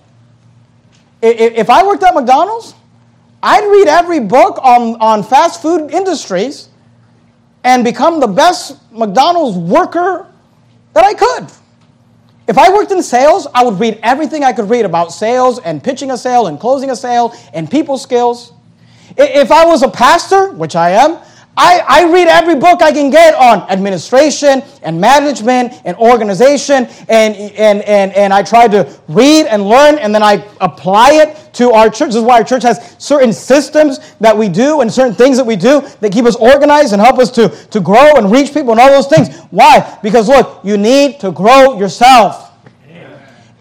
If I worked at McDonald's, I'd read every book on, on fast food industries and become the best McDonald's worker that I could. If I worked in sales, I would read everything I could read about sales and pitching a sale and closing a sale and people skills. If I was a pastor, which I am, I, I read every book I can get on administration and management and organization, and, and, and, and I try to read and learn, and then I apply it to our church. This is why our church has certain systems that we do and certain things that we do that keep us organized and help us to, to grow and reach people and all those things. Why? Because look, you need to grow yourself.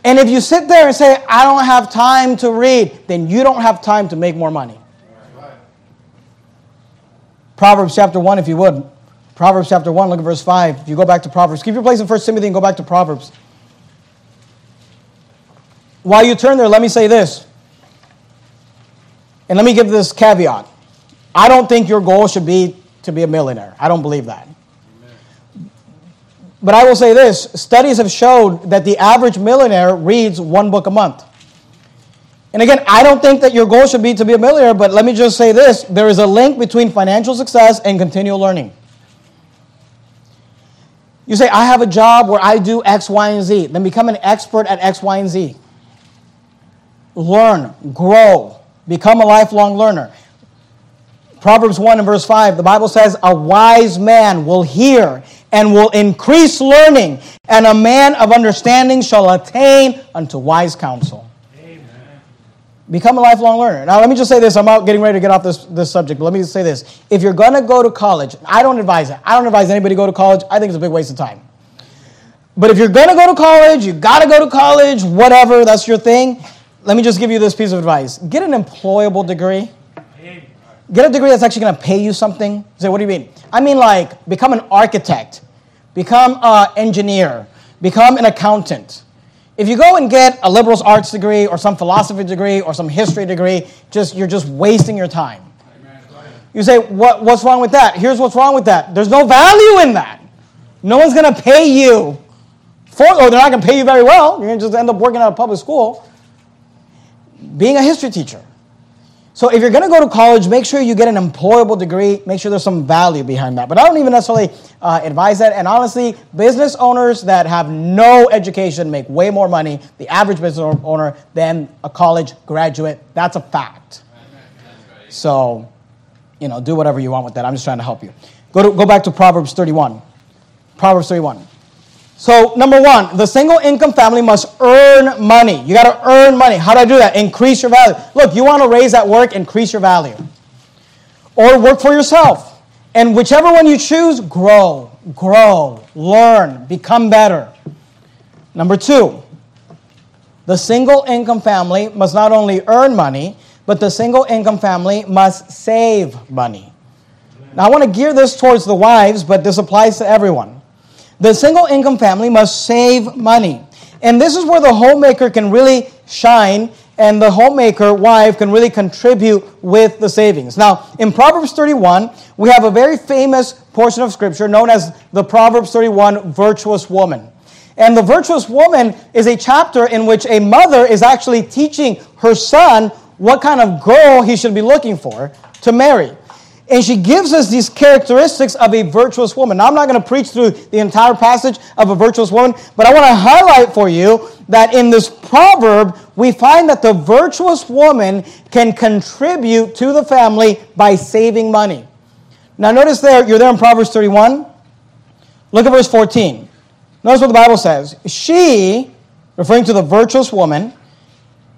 And if you sit there and say, I don't have time to read, then you don't have time to make more money. Proverbs chapter 1, if you would. Proverbs chapter 1, look at verse 5. If you go back to Proverbs, keep your place in 1 Timothy and go back to Proverbs. While you turn there, let me say this. And let me give this caveat. I don't think your goal should be to be a millionaire. I don't believe that. But I will say this studies have showed that the average millionaire reads one book a month. And again, I don't think that your goal should be to be a millionaire, but let me just say this there is a link between financial success and continual learning. You say, I have a job where I do X, Y, and Z. Then become an expert at X, Y, and Z. Learn, grow, become a lifelong learner. Proverbs 1 and verse 5, the Bible says, A wise man will hear and will increase learning, and a man of understanding shall attain unto wise counsel. Become a lifelong learner. Now, let me just say this. I'm out getting ready to get off this, this subject, but let me just say this. If you're going to go to college, I don't advise it. I don't advise anybody to go to college. I think it's a big waste of time. But if you're going to go to college, you got to go to college, whatever, that's your thing. let me just give you this piece of advice get an employable degree. Get a degree that's actually going to pay you something. Say, what do you mean? I mean, like, become an architect, become an engineer, become an accountant. If you go and get a liberal arts degree or some philosophy degree or some history degree, just you're just wasting your time. You say, what, what's wrong with that? Here's what's wrong with that. There's no value in that. No one's going to pay you for, or they're not going to pay you very well. You're going to just end up working at a public school. Being a history teacher. So if you're going to go to college, make sure you get an employable degree. Make sure there's some value behind that. But I don't even necessarily uh, advise that. And honestly, business owners that have no education make way more money, the average business owner, than a college graduate. That's a fact. So, you know, do whatever you want with that. I'm just trying to help you. Go, to, go back to Proverbs 31. Proverbs 31. So, number one, the single income family must earn money. You got to earn money. How do I do that? Increase your value. Look, you want to raise that work, increase your value. Or work for yourself. And whichever one you choose, grow, grow, learn, become better. Number two, the single income family must not only earn money, but the single income family must save money. Now, I want to gear this towards the wives, but this applies to everyone. The single income family must save money. And this is where the homemaker can really shine and the homemaker wife can really contribute with the savings. Now, in Proverbs 31, we have a very famous portion of scripture known as the Proverbs 31 virtuous woman. And the virtuous woman is a chapter in which a mother is actually teaching her son what kind of girl he should be looking for to marry. And she gives us these characteristics of a virtuous woman. Now, I'm not going to preach through the entire passage of a virtuous woman, but I want to highlight for you that in this proverb, we find that the virtuous woman can contribute to the family by saving money. Now, notice there, you're there in Proverbs 31. Look at verse 14. Notice what the Bible says. She, referring to the virtuous woman,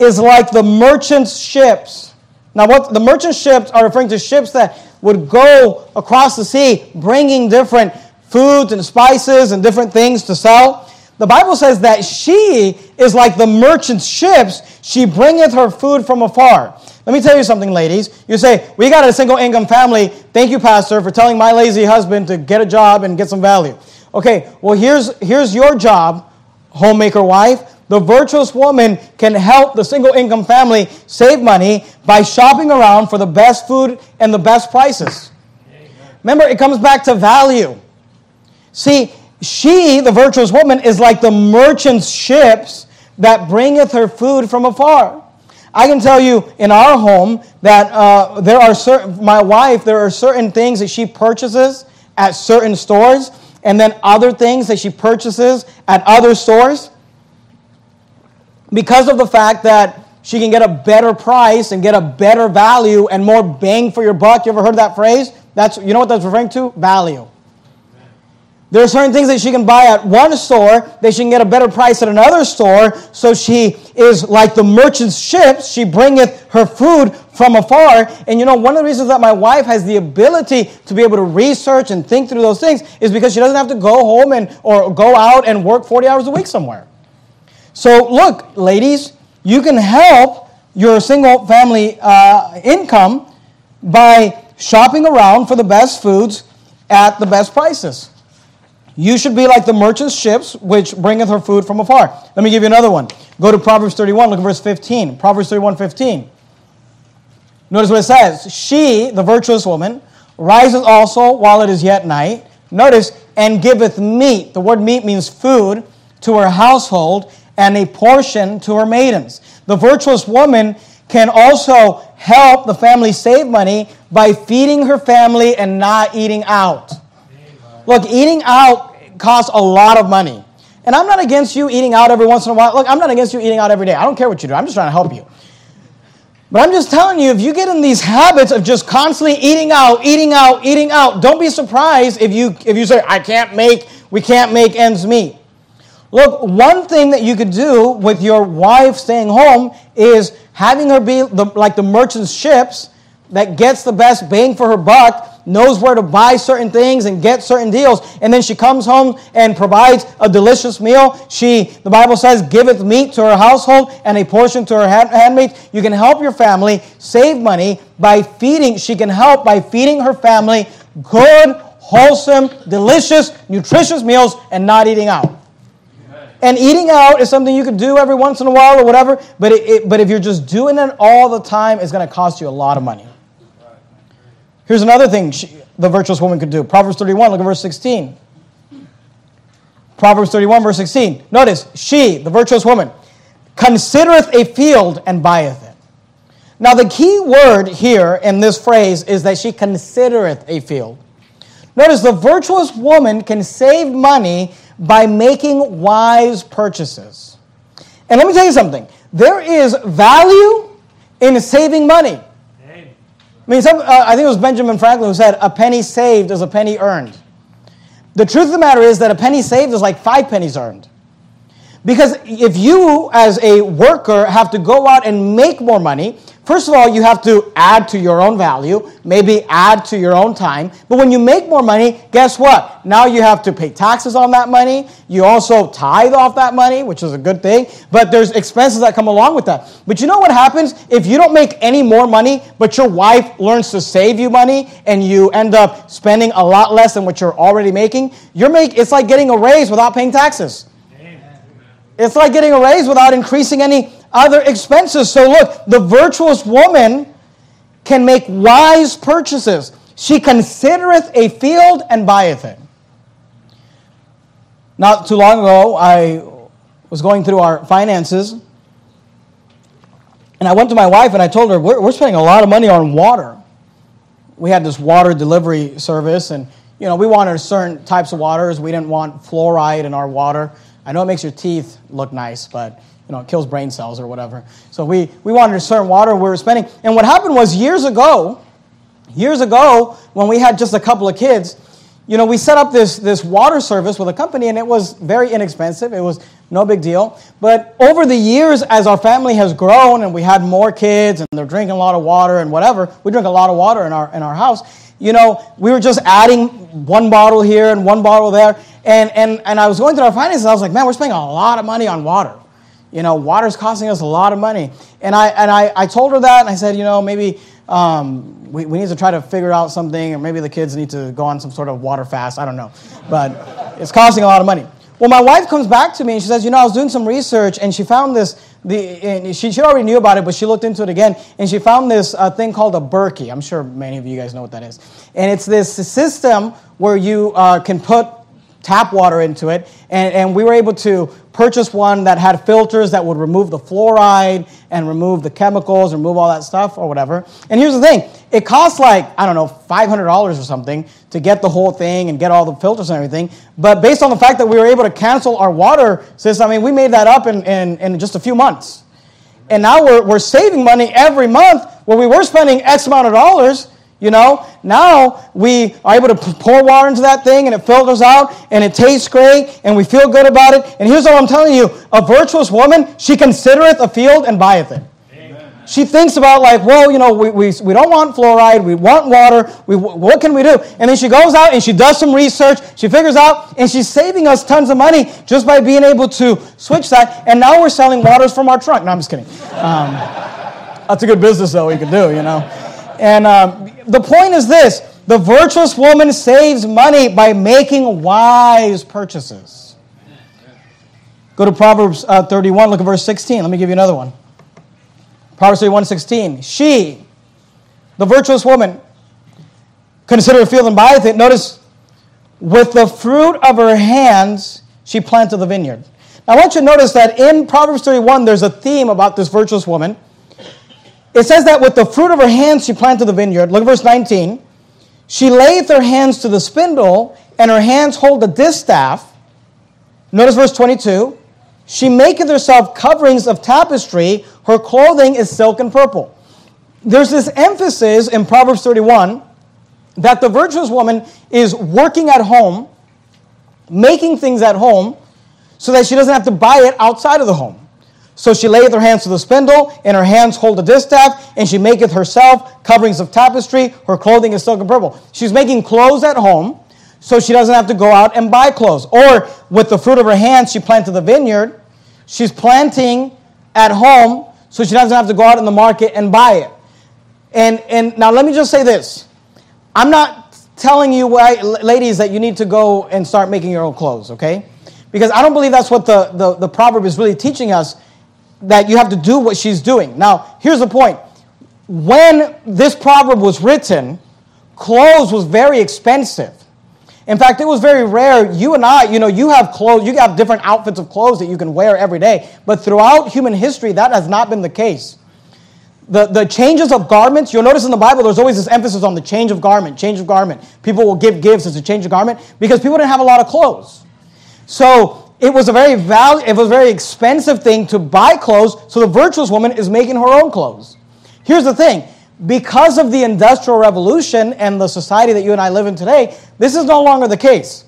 is like the merchant's ships. Now, what the merchant ships are referring to ships that would go across the sea bringing different foods and spices and different things to sell. The Bible says that she is like the merchant ships. She bringeth her food from afar. Let me tell you something, ladies. You say, We got a single income family. Thank you, Pastor, for telling my lazy husband to get a job and get some value. Okay, well, here's, here's your job, homemaker wife. The virtuous woman can help the single income family save money by shopping around for the best food and the best prices. Remember, it comes back to value. See, she, the virtuous woman, is like the merchant's ships that bringeth her food from afar. I can tell you in our home that uh, there are certain, my wife, there are certain things that she purchases at certain stores, and then other things that she purchases at other stores because of the fact that she can get a better price and get a better value and more bang for your buck. You ever heard that phrase? That's you know what that's referring to? Value. There are certain things that she can buy at one store that she can get a better price at another store. So she is like the merchant's ships. She bringeth her food from afar. And you know, one of the reasons that my wife has the ability to be able to research and think through those things is because she doesn't have to go home and or go out and work 40 hours a week somewhere. So, look, ladies, you can help your single family uh, income by shopping around for the best foods at the best prices. You should be like the merchant's ships, which bringeth her food from afar. Let me give you another one. Go to Proverbs 31, look at verse 15. Proverbs 31, 15. Notice what it says. She, the virtuous woman, rises also while it is yet night. Notice, and giveth meat. The word meat means food to her household and a portion to her maidens. The virtuous woman can also help the family save money by feeding her family and not eating out. Look, eating out costs a lot of money. And I'm not against you eating out every once in a while. Look, I'm not against you eating out every day. I don't care what you do. I'm just trying to help you. But I'm just telling you, if you get in these habits of just constantly eating out, eating out, eating out, don't be surprised if you if you say, I can't make, we can't make ends meet. Look, one thing that you could do with your wife staying home is having her be the, like the merchant's ships that gets the best bang for her buck knows where to buy certain things and get certain deals. And then she comes home and provides a delicious meal. She, the Bible says, giveth meat to her household and a portion to her handmaids. You can help your family save money by feeding. She can help by feeding her family good, wholesome, delicious, nutritious meals and not eating out. And eating out is something you could do every once in a while or whatever, but, it, it, but if you're just doing it all the time, it's going to cost you a lot of money. Here's another thing she, the virtuous woman could do Proverbs 31, look at verse 16. Proverbs 31, verse 16. Notice, she, the virtuous woman, considereth a field and buyeth it. Now, the key word here in this phrase is that she considereth a field. Notice, the virtuous woman can save money by making wise purchases. And let me tell you something there is value in saving money. I mean, some, uh, I think it was Benjamin Franklin who said, a penny saved is a penny earned. The truth of the matter is that a penny saved is like five pennies earned. Because if you, as a worker, have to go out and make more money, First of all, you have to add to your own value, maybe add to your own time. But when you make more money, guess what? Now you have to pay taxes on that money. You also tithe off that money, which is a good thing. But there's expenses that come along with that. But you know what happens if you don't make any more money, but your wife learns to save you money and you end up spending a lot less than what you're already making? You're make, it's like getting a raise without paying taxes. It's like getting a raise without increasing any other expenses. So look, the virtuous woman can make wise purchases. She considereth a field and buyeth it. Not too long ago, I was going through our finances, and I went to my wife and I told her, We're, we're spending a lot of money on water. We had this water delivery service, and you know, we wanted certain types of waters. We didn't want fluoride in our water. I know it makes your teeth look nice, but you know, it kills brain cells or whatever. So we, we wanted a certain water we were spending. And what happened was years ago, years ago, when we had just a couple of kids, you know, we set up this, this water service with a company and it was very inexpensive. It was no big deal. But over the years, as our family has grown and we had more kids and they're drinking a lot of water and whatever, we drink a lot of water in our, in our house. You know, we were just adding one bottle here and one bottle there. And, and, and I was going through our finances. I was like, man, we're spending a lot of money on water. You know, water's costing us a lot of money. And I, and I, I told her that, and I said, you know, maybe um, we, we need to try to figure out something, or maybe the kids need to go on some sort of water fast. I don't know. But it's costing a lot of money. Well, my wife comes back to me and she says, you know, I was doing some research and she found this, the, she, she already knew about it, but she looked into it again and she found this uh, thing called a Berkey. I'm sure many of you guys know what that is. And it's this system where you uh, can put tap water into it. And, and we were able to purchase one that had filters that would remove the fluoride and remove the chemicals, remove all that stuff or whatever. And here's the thing it costs like, I don't know, $500 or something to get the whole thing and get all the filters and everything. But based on the fact that we were able to cancel our water system, I mean, we made that up in, in, in just a few months. And now we're, we're saving money every month where we were spending X amount of dollars you know, now we are able to pour water into that thing and it filters out and it tastes great and we feel good about it. And here's what I'm telling you a virtuous woman, she considereth a field and buyeth it. Amen. She thinks about, like, well, you know, we, we, we don't want fluoride, we want water, we, what can we do? And then she goes out and she does some research, she figures out, and she's saving us tons of money just by being able to switch that. And now we're selling waters from our trunk. No, I'm just kidding. Um, that's a good business, though, we could do, you know. And um, the point is this the virtuous woman saves money by making wise purchases. Go to Proverbs uh, 31, look at verse 16. Let me give you another one. Proverbs 31, 16. She, the virtuous woman, consider a field and buyeth it. Notice, with the fruit of her hands, she planted the vineyard. Now, I want you to notice that in Proverbs 31, there's a theme about this virtuous woman. It says that with the fruit of her hands she planted the vineyard. Look at verse 19. She layeth her hands to the spindle, and her hands hold the distaff. Notice verse 22. She maketh herself coverings of tapestry. Her clothing is silk and purple. There's this emphasis in Proverbs 31 that the virtuous woman is working at home, making things at home, so that she doesn't have to buy it outside of the home. So she layeth her hands to the spindle, and her hands hold the distaff, and she maketh herself coverings of tapestry. Her clothing is silk and purple. She's making clothes at home, so she doesn't have to go out and buy clothes. Or with the fruit of her hands, she planted the vineyard. She's planting at home, so she doesn't have to go out in the market and buy it. And, and now let me just say this. I'm not telling you, ladies, that you need to go and start making your own clothes, okay? Because I don't believe that's what the, the, the proverb is really teaching us, that you have to do what she's doing. Now, here's the point. When this proverb was written, clothes was very expensive. In fact, it was very rare. You and I, you know, you have clothes, you have different outfits of clothes that you can wear every day. But throughout human history, that has not been the case. The, the changes of garments, you'll notice in the Bible, there's always this emphasis on the change of garment, change of garment. People will give gifts as a change of garment because people didn't have a lot of clothes. So it was a very val- it was very expensive thing to buy clothes, so the virtuous woman is making her own clothes. Here's the thing because of the Industrial Revolution and the society that you and I live in today, this is no longer the case.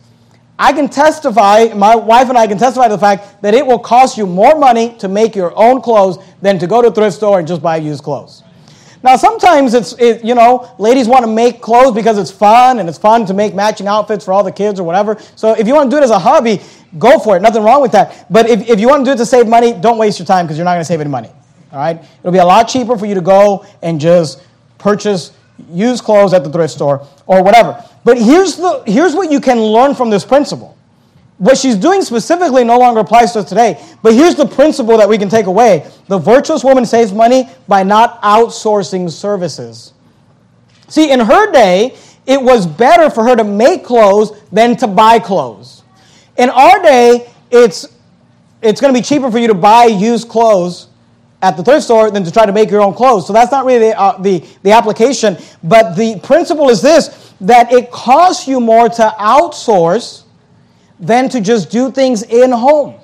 I can testify, my wife and I can testify to the fact that it will cost you more money to make your own clothes than to go to a thrift store and just buy used clothes. Now, sometimes it's, it, you know, ladies want to make clothes because it's fun and it's fun to make matching outfits for all the kids or whatever. So if you want to do it as a hobby, go for it. Nothing wrong with that. But if, if you want to do it to save money, don't waste your time because you're not going to save any money. All right? It'll be a lot cheaper for you to go and just purchase used clothes at the thrift store or whatever. But here's, the, here's what you can learn from this principle. What she's doing specifically no longer applies to us today, but here's the principle that we can take away. The virtuous woman saves money by not outsourcing services. See, in her day, it was better for her to make clothes than to buy clothes. In our day, it's, it's going to be cheaper for you to buy used clothes at the thrift store than to try to make your own clothes. So that's not really the, uh, the, the application. But the principle is this that it costs you more to outsource than to just do things in home.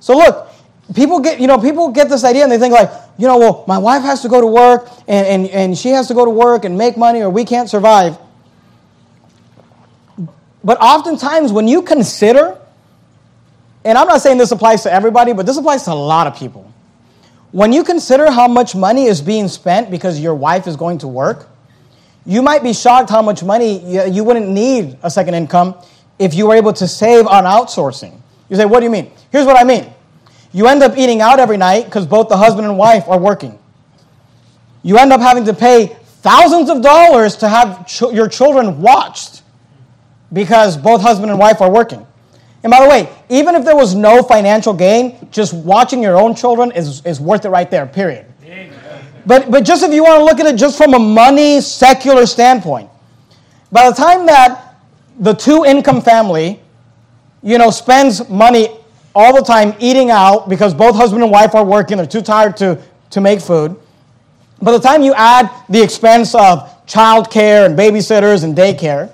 So look, people get, you know, people get this idea and they think like, you know, well, my wife has to go to work and, and, and she has to go to work and make money or we can't survive. But oftentimes when you consider, and I'm not saying this applies to everybody, but this applies to a lot of people when you consider how much money is being spent because your wife is going to work, you might be shocked how much money you wouldn't need a second income if you were able to save on outsourcing. You say, What do you mean? Here's what I mean. You end up eating out every night because both the husband and wife are working. You end up having to pay thousands of dollars to have your children watched because both husband and wife are working. And by the way, even if there was no financial gain, just watching your own children is, is worth it right there, period. But, but just if you want to look at it just from a money, secular standpoint, by the time that the two income family, you know, spends money all the time eating out because both husband and wife are working, they're too tired to, to make food. By the time you add the expense of childcare and babysitters and daycare,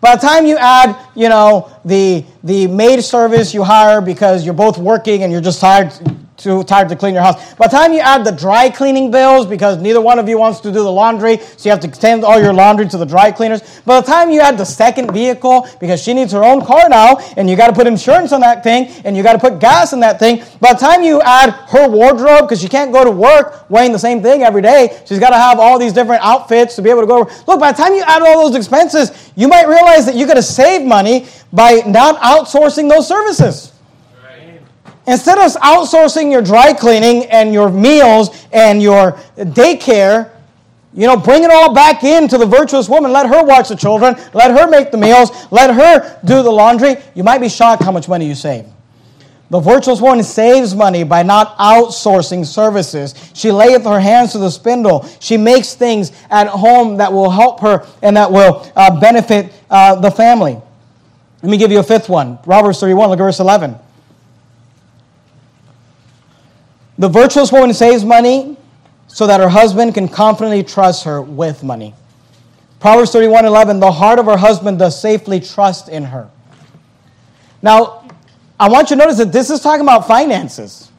by the time you add, you know, the, the maid service you hire because you're both working and you're just tired too tired to clean your house. By the time you add the dry cleaning bills, because neither one of you wants to do the laundry, so you have to send all your laundry to the dry cleaners. By the time you add the second vehicle, because she needs her own car now, and you got to put insurance on that thing, and you got to put gas in that thing. By the time you add her wardrobe, because she can't go to work wearing the same thing every day, she's got to have all these different outfits to be able to go. Look, by the time you add all those expenses, you might realize that you got to save money by not outsourcing those services. Instead of outsourcing your dry cleaning and your meals and your daycare, you know, bring it all back into the virtuous woman. Let her watch the children. Let her make the meals. Let her do the laundry. You might be shocked how much money you save. The virtuous woman saves money by not outsourcing services. She layeth her hands to the spindle. She makes things at home that will help her and that will uh, benefit uh, the family. Let me give you a fifth one. Proverbs 31, look at verse 11. The virtuous woman saves money so that her husband can confidently trust her with money. Proverbs 31 11, the heart of her husband does safely trust in her. Now, I want you to notice that this is talking about finances.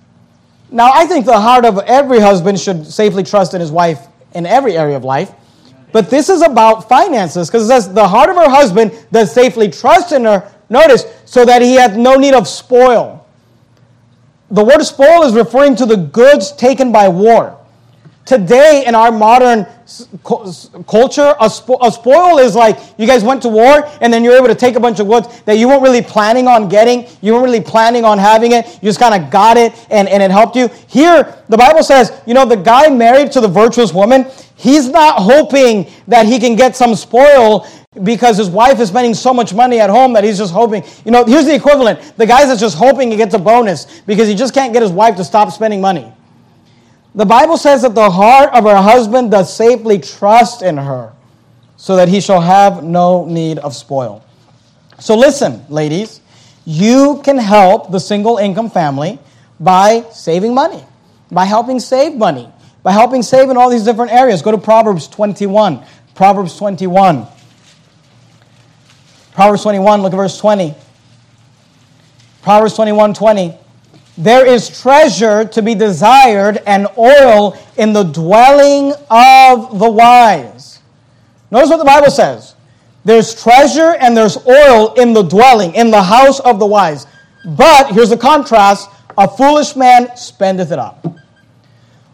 Now, I think the heart of every husband should safely trust in his wife in every area of life. But this is about finances because it says, the heart of her husband does safely trust in her, notice, so that he hath no need of spoil. The word spoil is referring to the goods taken by war. Today, in our modern culture, a, spo- a, spoil is like you guys went to war and then you're able to take a bunch of goods that you weren't really planning on getting, you weren't really planning on having it, you just kind of got it and, and it helped you. Here, the Bible says, you know, the guy married to the virtuous woman, he's not hoping that he can get some spoil because his wife is spending so much money at home that he's just hoping. You know, here's the equivalent the guy that's just hoping he gets a bonus because he just can't get his wife to stop spending money. The Bible says that the heart of her husband does safely trust in her, so that he shall have no need of spoil. So listen, ladies, you can help the single income family by saving money, by helping save money, by helping save in all these different areas. Go to Proverbs 21. Proverbs 21. Proverbs 21, look at verse 20. Proverbs 21 20. There is treasure to be desired and oil in the dwelling of the wise. Notice what the Bible says. There's treasure and there's oil in the dwelling, in the house of the wise. But here's the contrast a foolish man spendeth it up.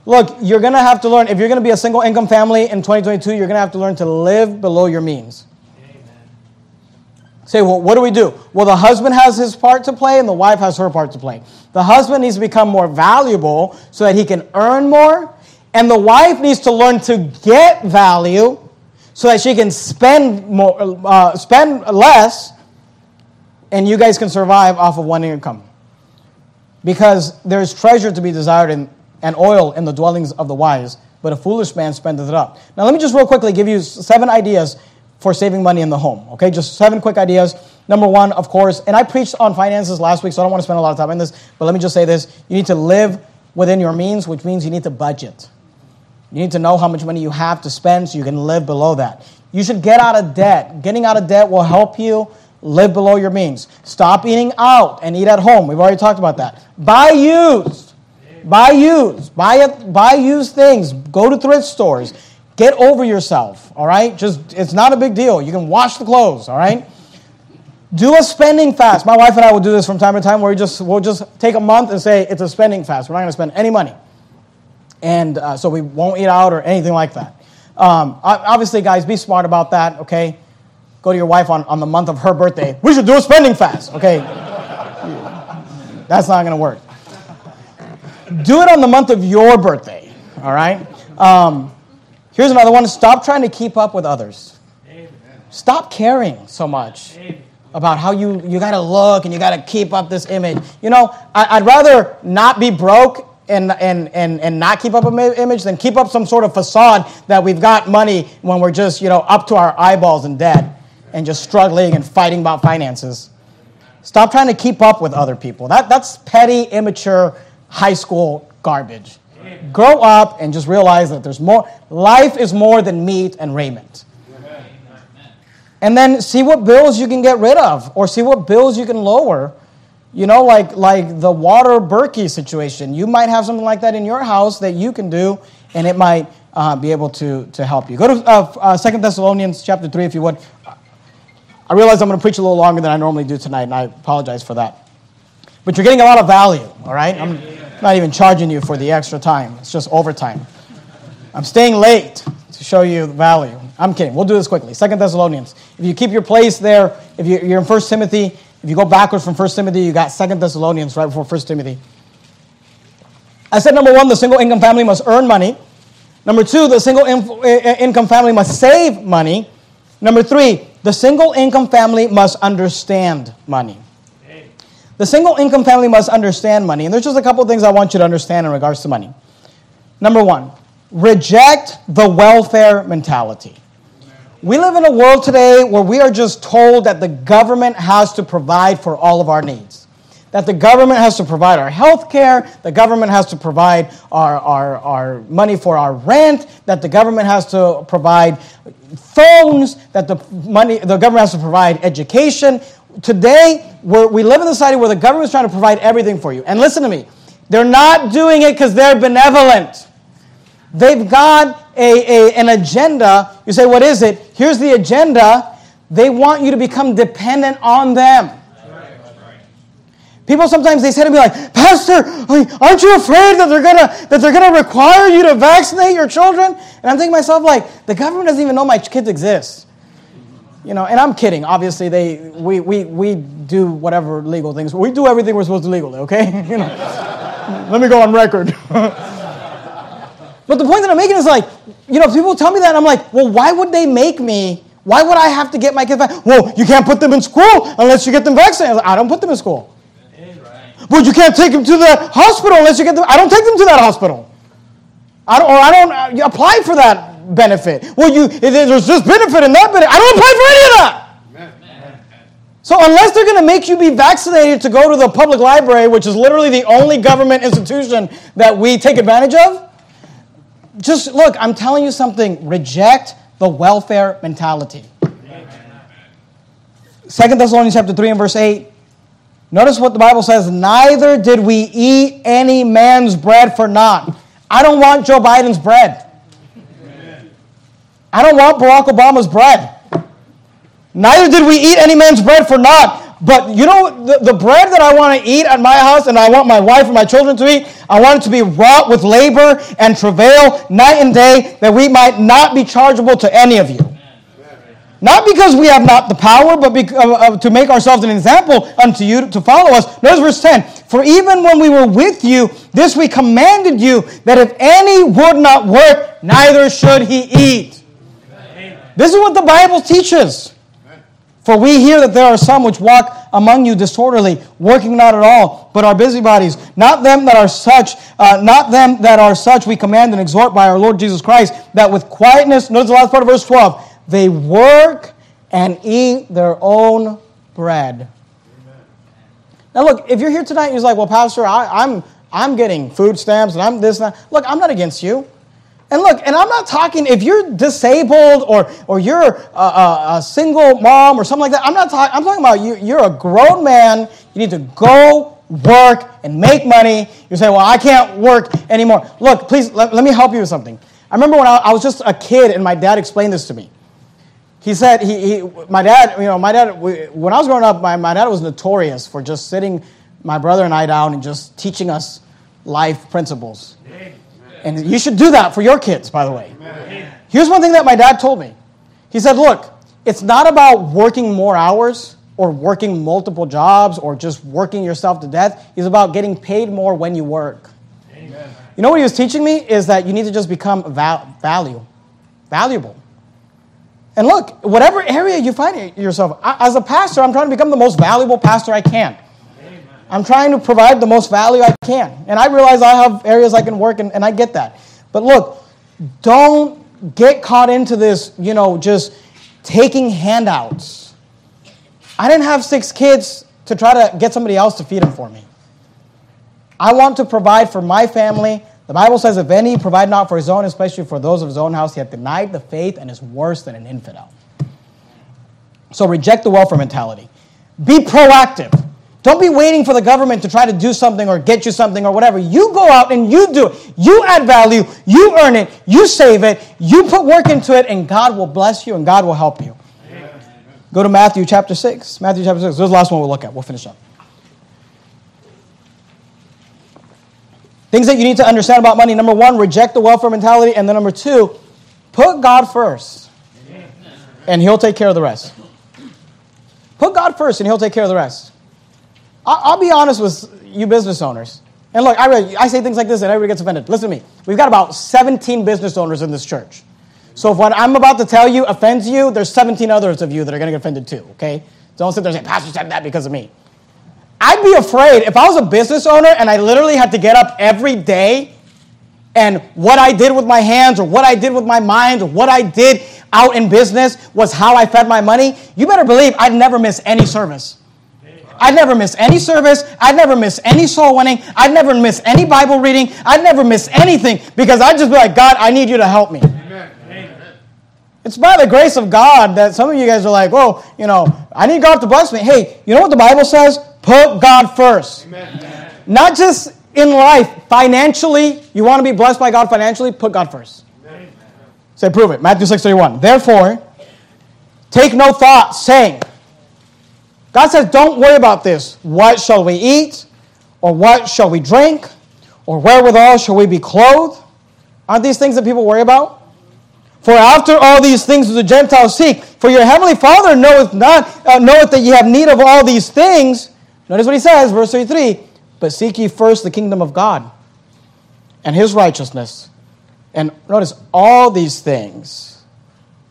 Look, you're going to have to learn, if you're going to be a single income family in 2022, you're going to have to learn to live below your means. Say, well, what do we do? Well, the husband has his part to play and the wife has her part to play. The husband needs to become more valuable so that he can earn more, and the wife needs to learn to get value so that she can spend more, uh, spend less, and you guys can survive off of one income. Because there's treasure to be desired in, and oil in the dwellings of the wise, but a foolish man spendeth it up. Now, let me just real quickly give you seven ideas for saving money in the home. Okay, just seven quick ideas. Number one, of course, and I preached on finances last week, so I don't want to spend a lot of time on this, but let me just say this. You need to live within your means, which means you need to budget. You need to know how much money you have to spend so you can live below that. You should get out of debt. Getting out of debt will help you live below your means. Stop eating out and eat at home. We've already talked about that. Buy used. Buy used. Buy, buy used things. Go to thrift stores. Get over yourself, all right? Just it's not a big deal. You can wash the clothes, all right? Do a spending fast. My wife and I will do this from time to time where we just we'll just take a month and say it's a spending fast. We're not going to spend any money, and uh, so we won't eat out or anything like that. Um, obviously, guys, be smart about that. Okay, go to your wife on, on the month of her birthday. We should do a spending fast. Okay, that's not going to work. Do it on the month of your birthday. All right. Um, Here's another one stop trying to keep up with others. Amen. Stop caring so much Amen. about how you, you got to look and you got to keep up this image. You know, I, would rather not be broke and, and, and, and not keep up an image than keep up some sort of facade that we've got money when we're just, you know, up to our eyeballs in debt and just struggling and fighting about finances. Stop trying to keep up with other people. That, that's petty, immature, high school garbage. Grow up and just realize that there's more. Life is more than meat and raiment. And then see what bills you can get rid of, or see what bills you can lower. You know, like like the water Berkey situation. You might have something like that in your house that you can do, and it might uh, be able to to help you. Go to uh, uh, Second Thessalonians chapter three, if you would. I realize I'm going to preach a little longer than I normally do tonight, and I apologize for that. But you're getting a lot of value. All right. I'm, not even charging you for the extra time. It's just overtime. I'm staying late to show you the value. I'm kidding. We'll do this quickly. Second Thessalonians. If you keep your place there, if you're in First Timothy, if you go backwards from First Timothy, you got Second Thessalonians right before First Timothy. I said number one, the single income family must earn money. Number two, the single income family must save money. Number three, the single income family must understand money. The single income family must understand money. And there's just a couple things I want you to understand in regards to money. Number one, reject the welfare mentality. We live in a world today where we are just told that the government has to provide for all of our needs. That the government has to provide our health care, the government has to provide our, our, our money for our rent, that the government has to provide phones, that the money the government has to provide education today, we live in a society where the government is trying to provide everything for you. And listen to me, they're not doing it because they're benevolent. They've got a, a, an agenda. You say, what is it? Here's the agenda. They want you to become dependent on them. People sometimes they say to me like, Pastor, aren't you afraid that they're gonna that they're gonna require you to vaccinate your children? And I'm thinking to myself like, the government doesn't even know my kids exist. You know, and I'm kidding. Obviously, they we we we do whatever legal things. We do everything we're supposed to legally. Okay, you know. Let me go on record. but the point that I'm making is like, you know, people tell me that, I'm like, well, why would they make me? Why would I have to get my kids back? Well, you can't put them in school unless you get them vaccinated. I, don't put them in school. But you can't take them to the hospital unless you get them. I don't take them to that hospital. I don't, or I don't uh, apply for that benefit. Well, you there's this benefit and that benefit. I don't apply for any of that. So unless they're going to make you be vaccinated to go to the public library, which is literally the only government institution that we take advantage of, just look, I'm telling you something. Reject the welfare mentality. Second Thessalonians chapter 3 and verse 8. Notice what the Bible says, neither did we eat any man's bread for naught. I don't want Joe Biden's bread. I don't want Barack Obama's bread. Neither did we eat any man's bread for naught. But you know, the, the bread that I want to eat at my house and I want my wife and my children to eat, I want it to be wrought with labor and travail night and day that we might not be chargeable to any of you. Not because we have not the power, but because, uh, uh, to make ourselves an example unto you to follow us. Notice verse 10. For even when we were with you, this we commanded you, that if any would not work, neither should he eat. This is what the Bible teaches. For we hear that there are some which walk among you disorderly, working not at all, but are busybodies. Not them that are such, uh, not them that are such we command and exhort by our Lord Jesus Christ, that with quietness, notice the last part of verse 12, they work and eat their own bread. Amen. Now look, if you're here tonight and you're like, well, Pastor, I, I'm, I'm getting food stamps and I'm this and that. Look, I'm not against you. And look, and I'm not talking if you're disabled or, or you're a, a, a single mom or something like that. I'm not talking, I'm talking about you, you're a grown man. You need to go work and make money. You say, well, I can't work anymore. Look, please, let, let me help you with something. I remember when I, I, was just a kid and my dad explained this to me. He said, he, he, my dad, you know, my dad, when I was growing up, my, my dad was notorious for just sitting my brother and I down and just teaching us life principles. And you should do that for your kids, by the way. Here's one thing that my dad told me. He said, Look, it's not about working more hours or working multiple jobs or just working yourself to death. It's about getting paid more when you work. Amen. You know what he was teaching me is that you need to just become val- value, valuable. And look, whatever area you find yourself, as a pastor, I'm trying to become the most valuable pastor I can. I'm trying to provide the most value I can. And I realize I have areas I can work, and, and I get that. But look, don't get caught into this, you know, just taking handouts. I didn't have six kids to try to get somebody else to feed them for me. I want to provide for my family. The Bible says, if any provide not for his own, especially for those of his own house, he hath denied the faith and is worse than an infidel. So reject the welfare mentality. Be proactive. Don't be waiting for the government to try to do something or get you something or whatever. You go out and you do it. You add value, you earn it, you save it, you put work into it, and God will bless you and God will help you. Amen. Go to Matthew chapter 6. Matthew chapter 6. This is the last one we'll look at. We'll finish up. Things that you need to understand about money. Number one, reject the welfare mentality. And then number two, put God first. And He'll take care of the rest. Put God first and He'll take care of the rest. I'll be honest with you business owners. And look, I, I say things like this and everybody gets offended. Listen to me. We've got about 17 business owners in this church. So if what I'm about to tell you offends you, there's 17 others of you that are going to get offended too, okay? Don't sit there and say, Pastor said that because of me. I'd be afraid if I was a business owner and I literally had to get up every day and what I did with my hands or what I did with my mind or what I did out in business was how I fed my money, you better believe I'd never miss any service. I'd never miss any service. I'd never miss any soul winning. I'd never miss any Bible reading. I'd never miss anything because I'd just be like, God, I need you to help me. Amen. It's by the grace of God that some of you guys are like, oh, you know, I need God to bless me. Hey, you know what the Bible says? Put God first. Amen. Not just in life, financially, you want to be blessed by God financially, put God first. Say, prove it. Matthew 6 31. Therefore, take no thought, saying, God says, don't worry about this. What shall we eat? Or what shall we drink? Or wherewithal shall we be clothed? Aren't these things that people worry about? For after all these things do the Gentiles seek. For your heavenly Father knoweth not uh, knoweth that ye have need of all these things. Notice what he says, verse 33. But seek ye first the kingdom of God and his righteousness. And notice, all these things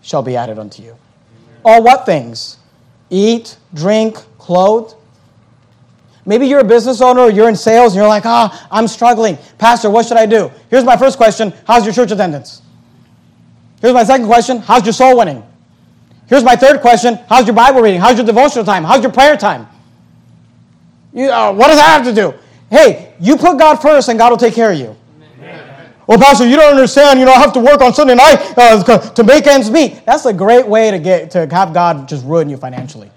shall be added unto you. All what things? Eat, drink, clothe. Maybe you're a business owner or you're in sales and you're like, ah, I'm struggling. Pastor, what should I do? Here's my first question How's your church attendance? Here's my second question How's your soul winning? Here's my third question How's your Bible reading? How's your devotional time? How's your prayer time? You, uh, what does that have to do? Hey, you put God first and God will take care of you. Well, Pastor, you don't understand. You know, I have to work on Sunday night uh, to make ends meet. That's a great way to get to have God just ruin you financially.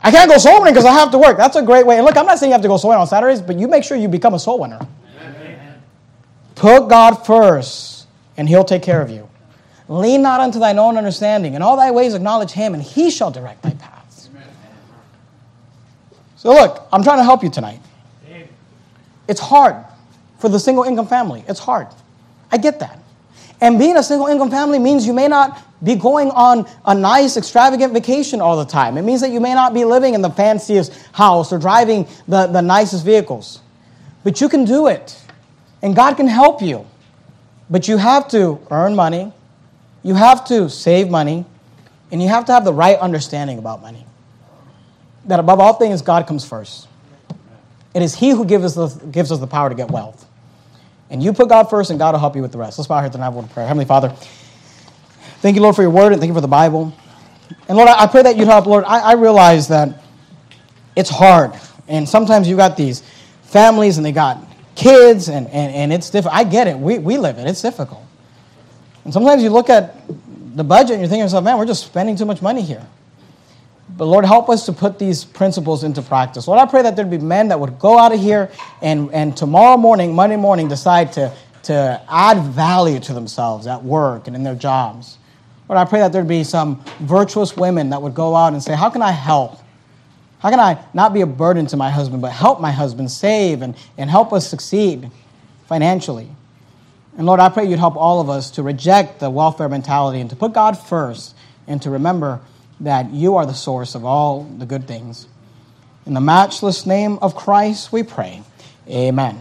I can't go soul winning because I have to work. That's a great way. And look, I'm not saying you have to go soul winning on Saturdays, but you make sure you become a soul winner. Amen. Put God first, and He'll take care of you. Lean not unto thine own understanding. In all thy ways acknowledge Him, and He shall direct thy paths. Amen. So, look, I'm trying to help you tonight. It's hard for the single income family. It's hard. I get that. And being a single income family means you may not be going on a nice, extravagant vacation all the time. It means that you may not be living in the fanciest house or driving the, the nicest vehicles. But you can do it. And God can help you. But you have to earn money, you have to save money, and you have to have the right understanding about money. That above all things, God comes first. It is He who gives us the, gives us the power to get wealth. And you put God first, and God will help you with the rest. Let's bow here tonight with prayer. Heavenly Father, thank you, Lord, for your word, and thank you for the Bible. And Lord, I pray that you'd help, Lord. I, I realize that it's hard. And sometimes you got these families, and they got kids, and, and, and it's difficult. I get it. We, we live it. It's difficult. And sometimes you look at the budget and you're thinking to yourself, man, we're just spending too much money here. But Lord, help us to put these principles into practice. Lord, I pray that there'd be men that would go out of here and, and tomorrow morning, Monday morning, decide to, to add value to themselves at work and in their jobs. Lord, I pray that there'd be some virtuous women that would go out and say, How can I help? How can I not be a burden to my husband, but help my husband save and, and help us succeed financially? And Lord, I pray you'd help all of us to reject the welfare mentality and to put God first and to remember that you are the source of all the good things. In the matchless name of Christ, we pray. Amen.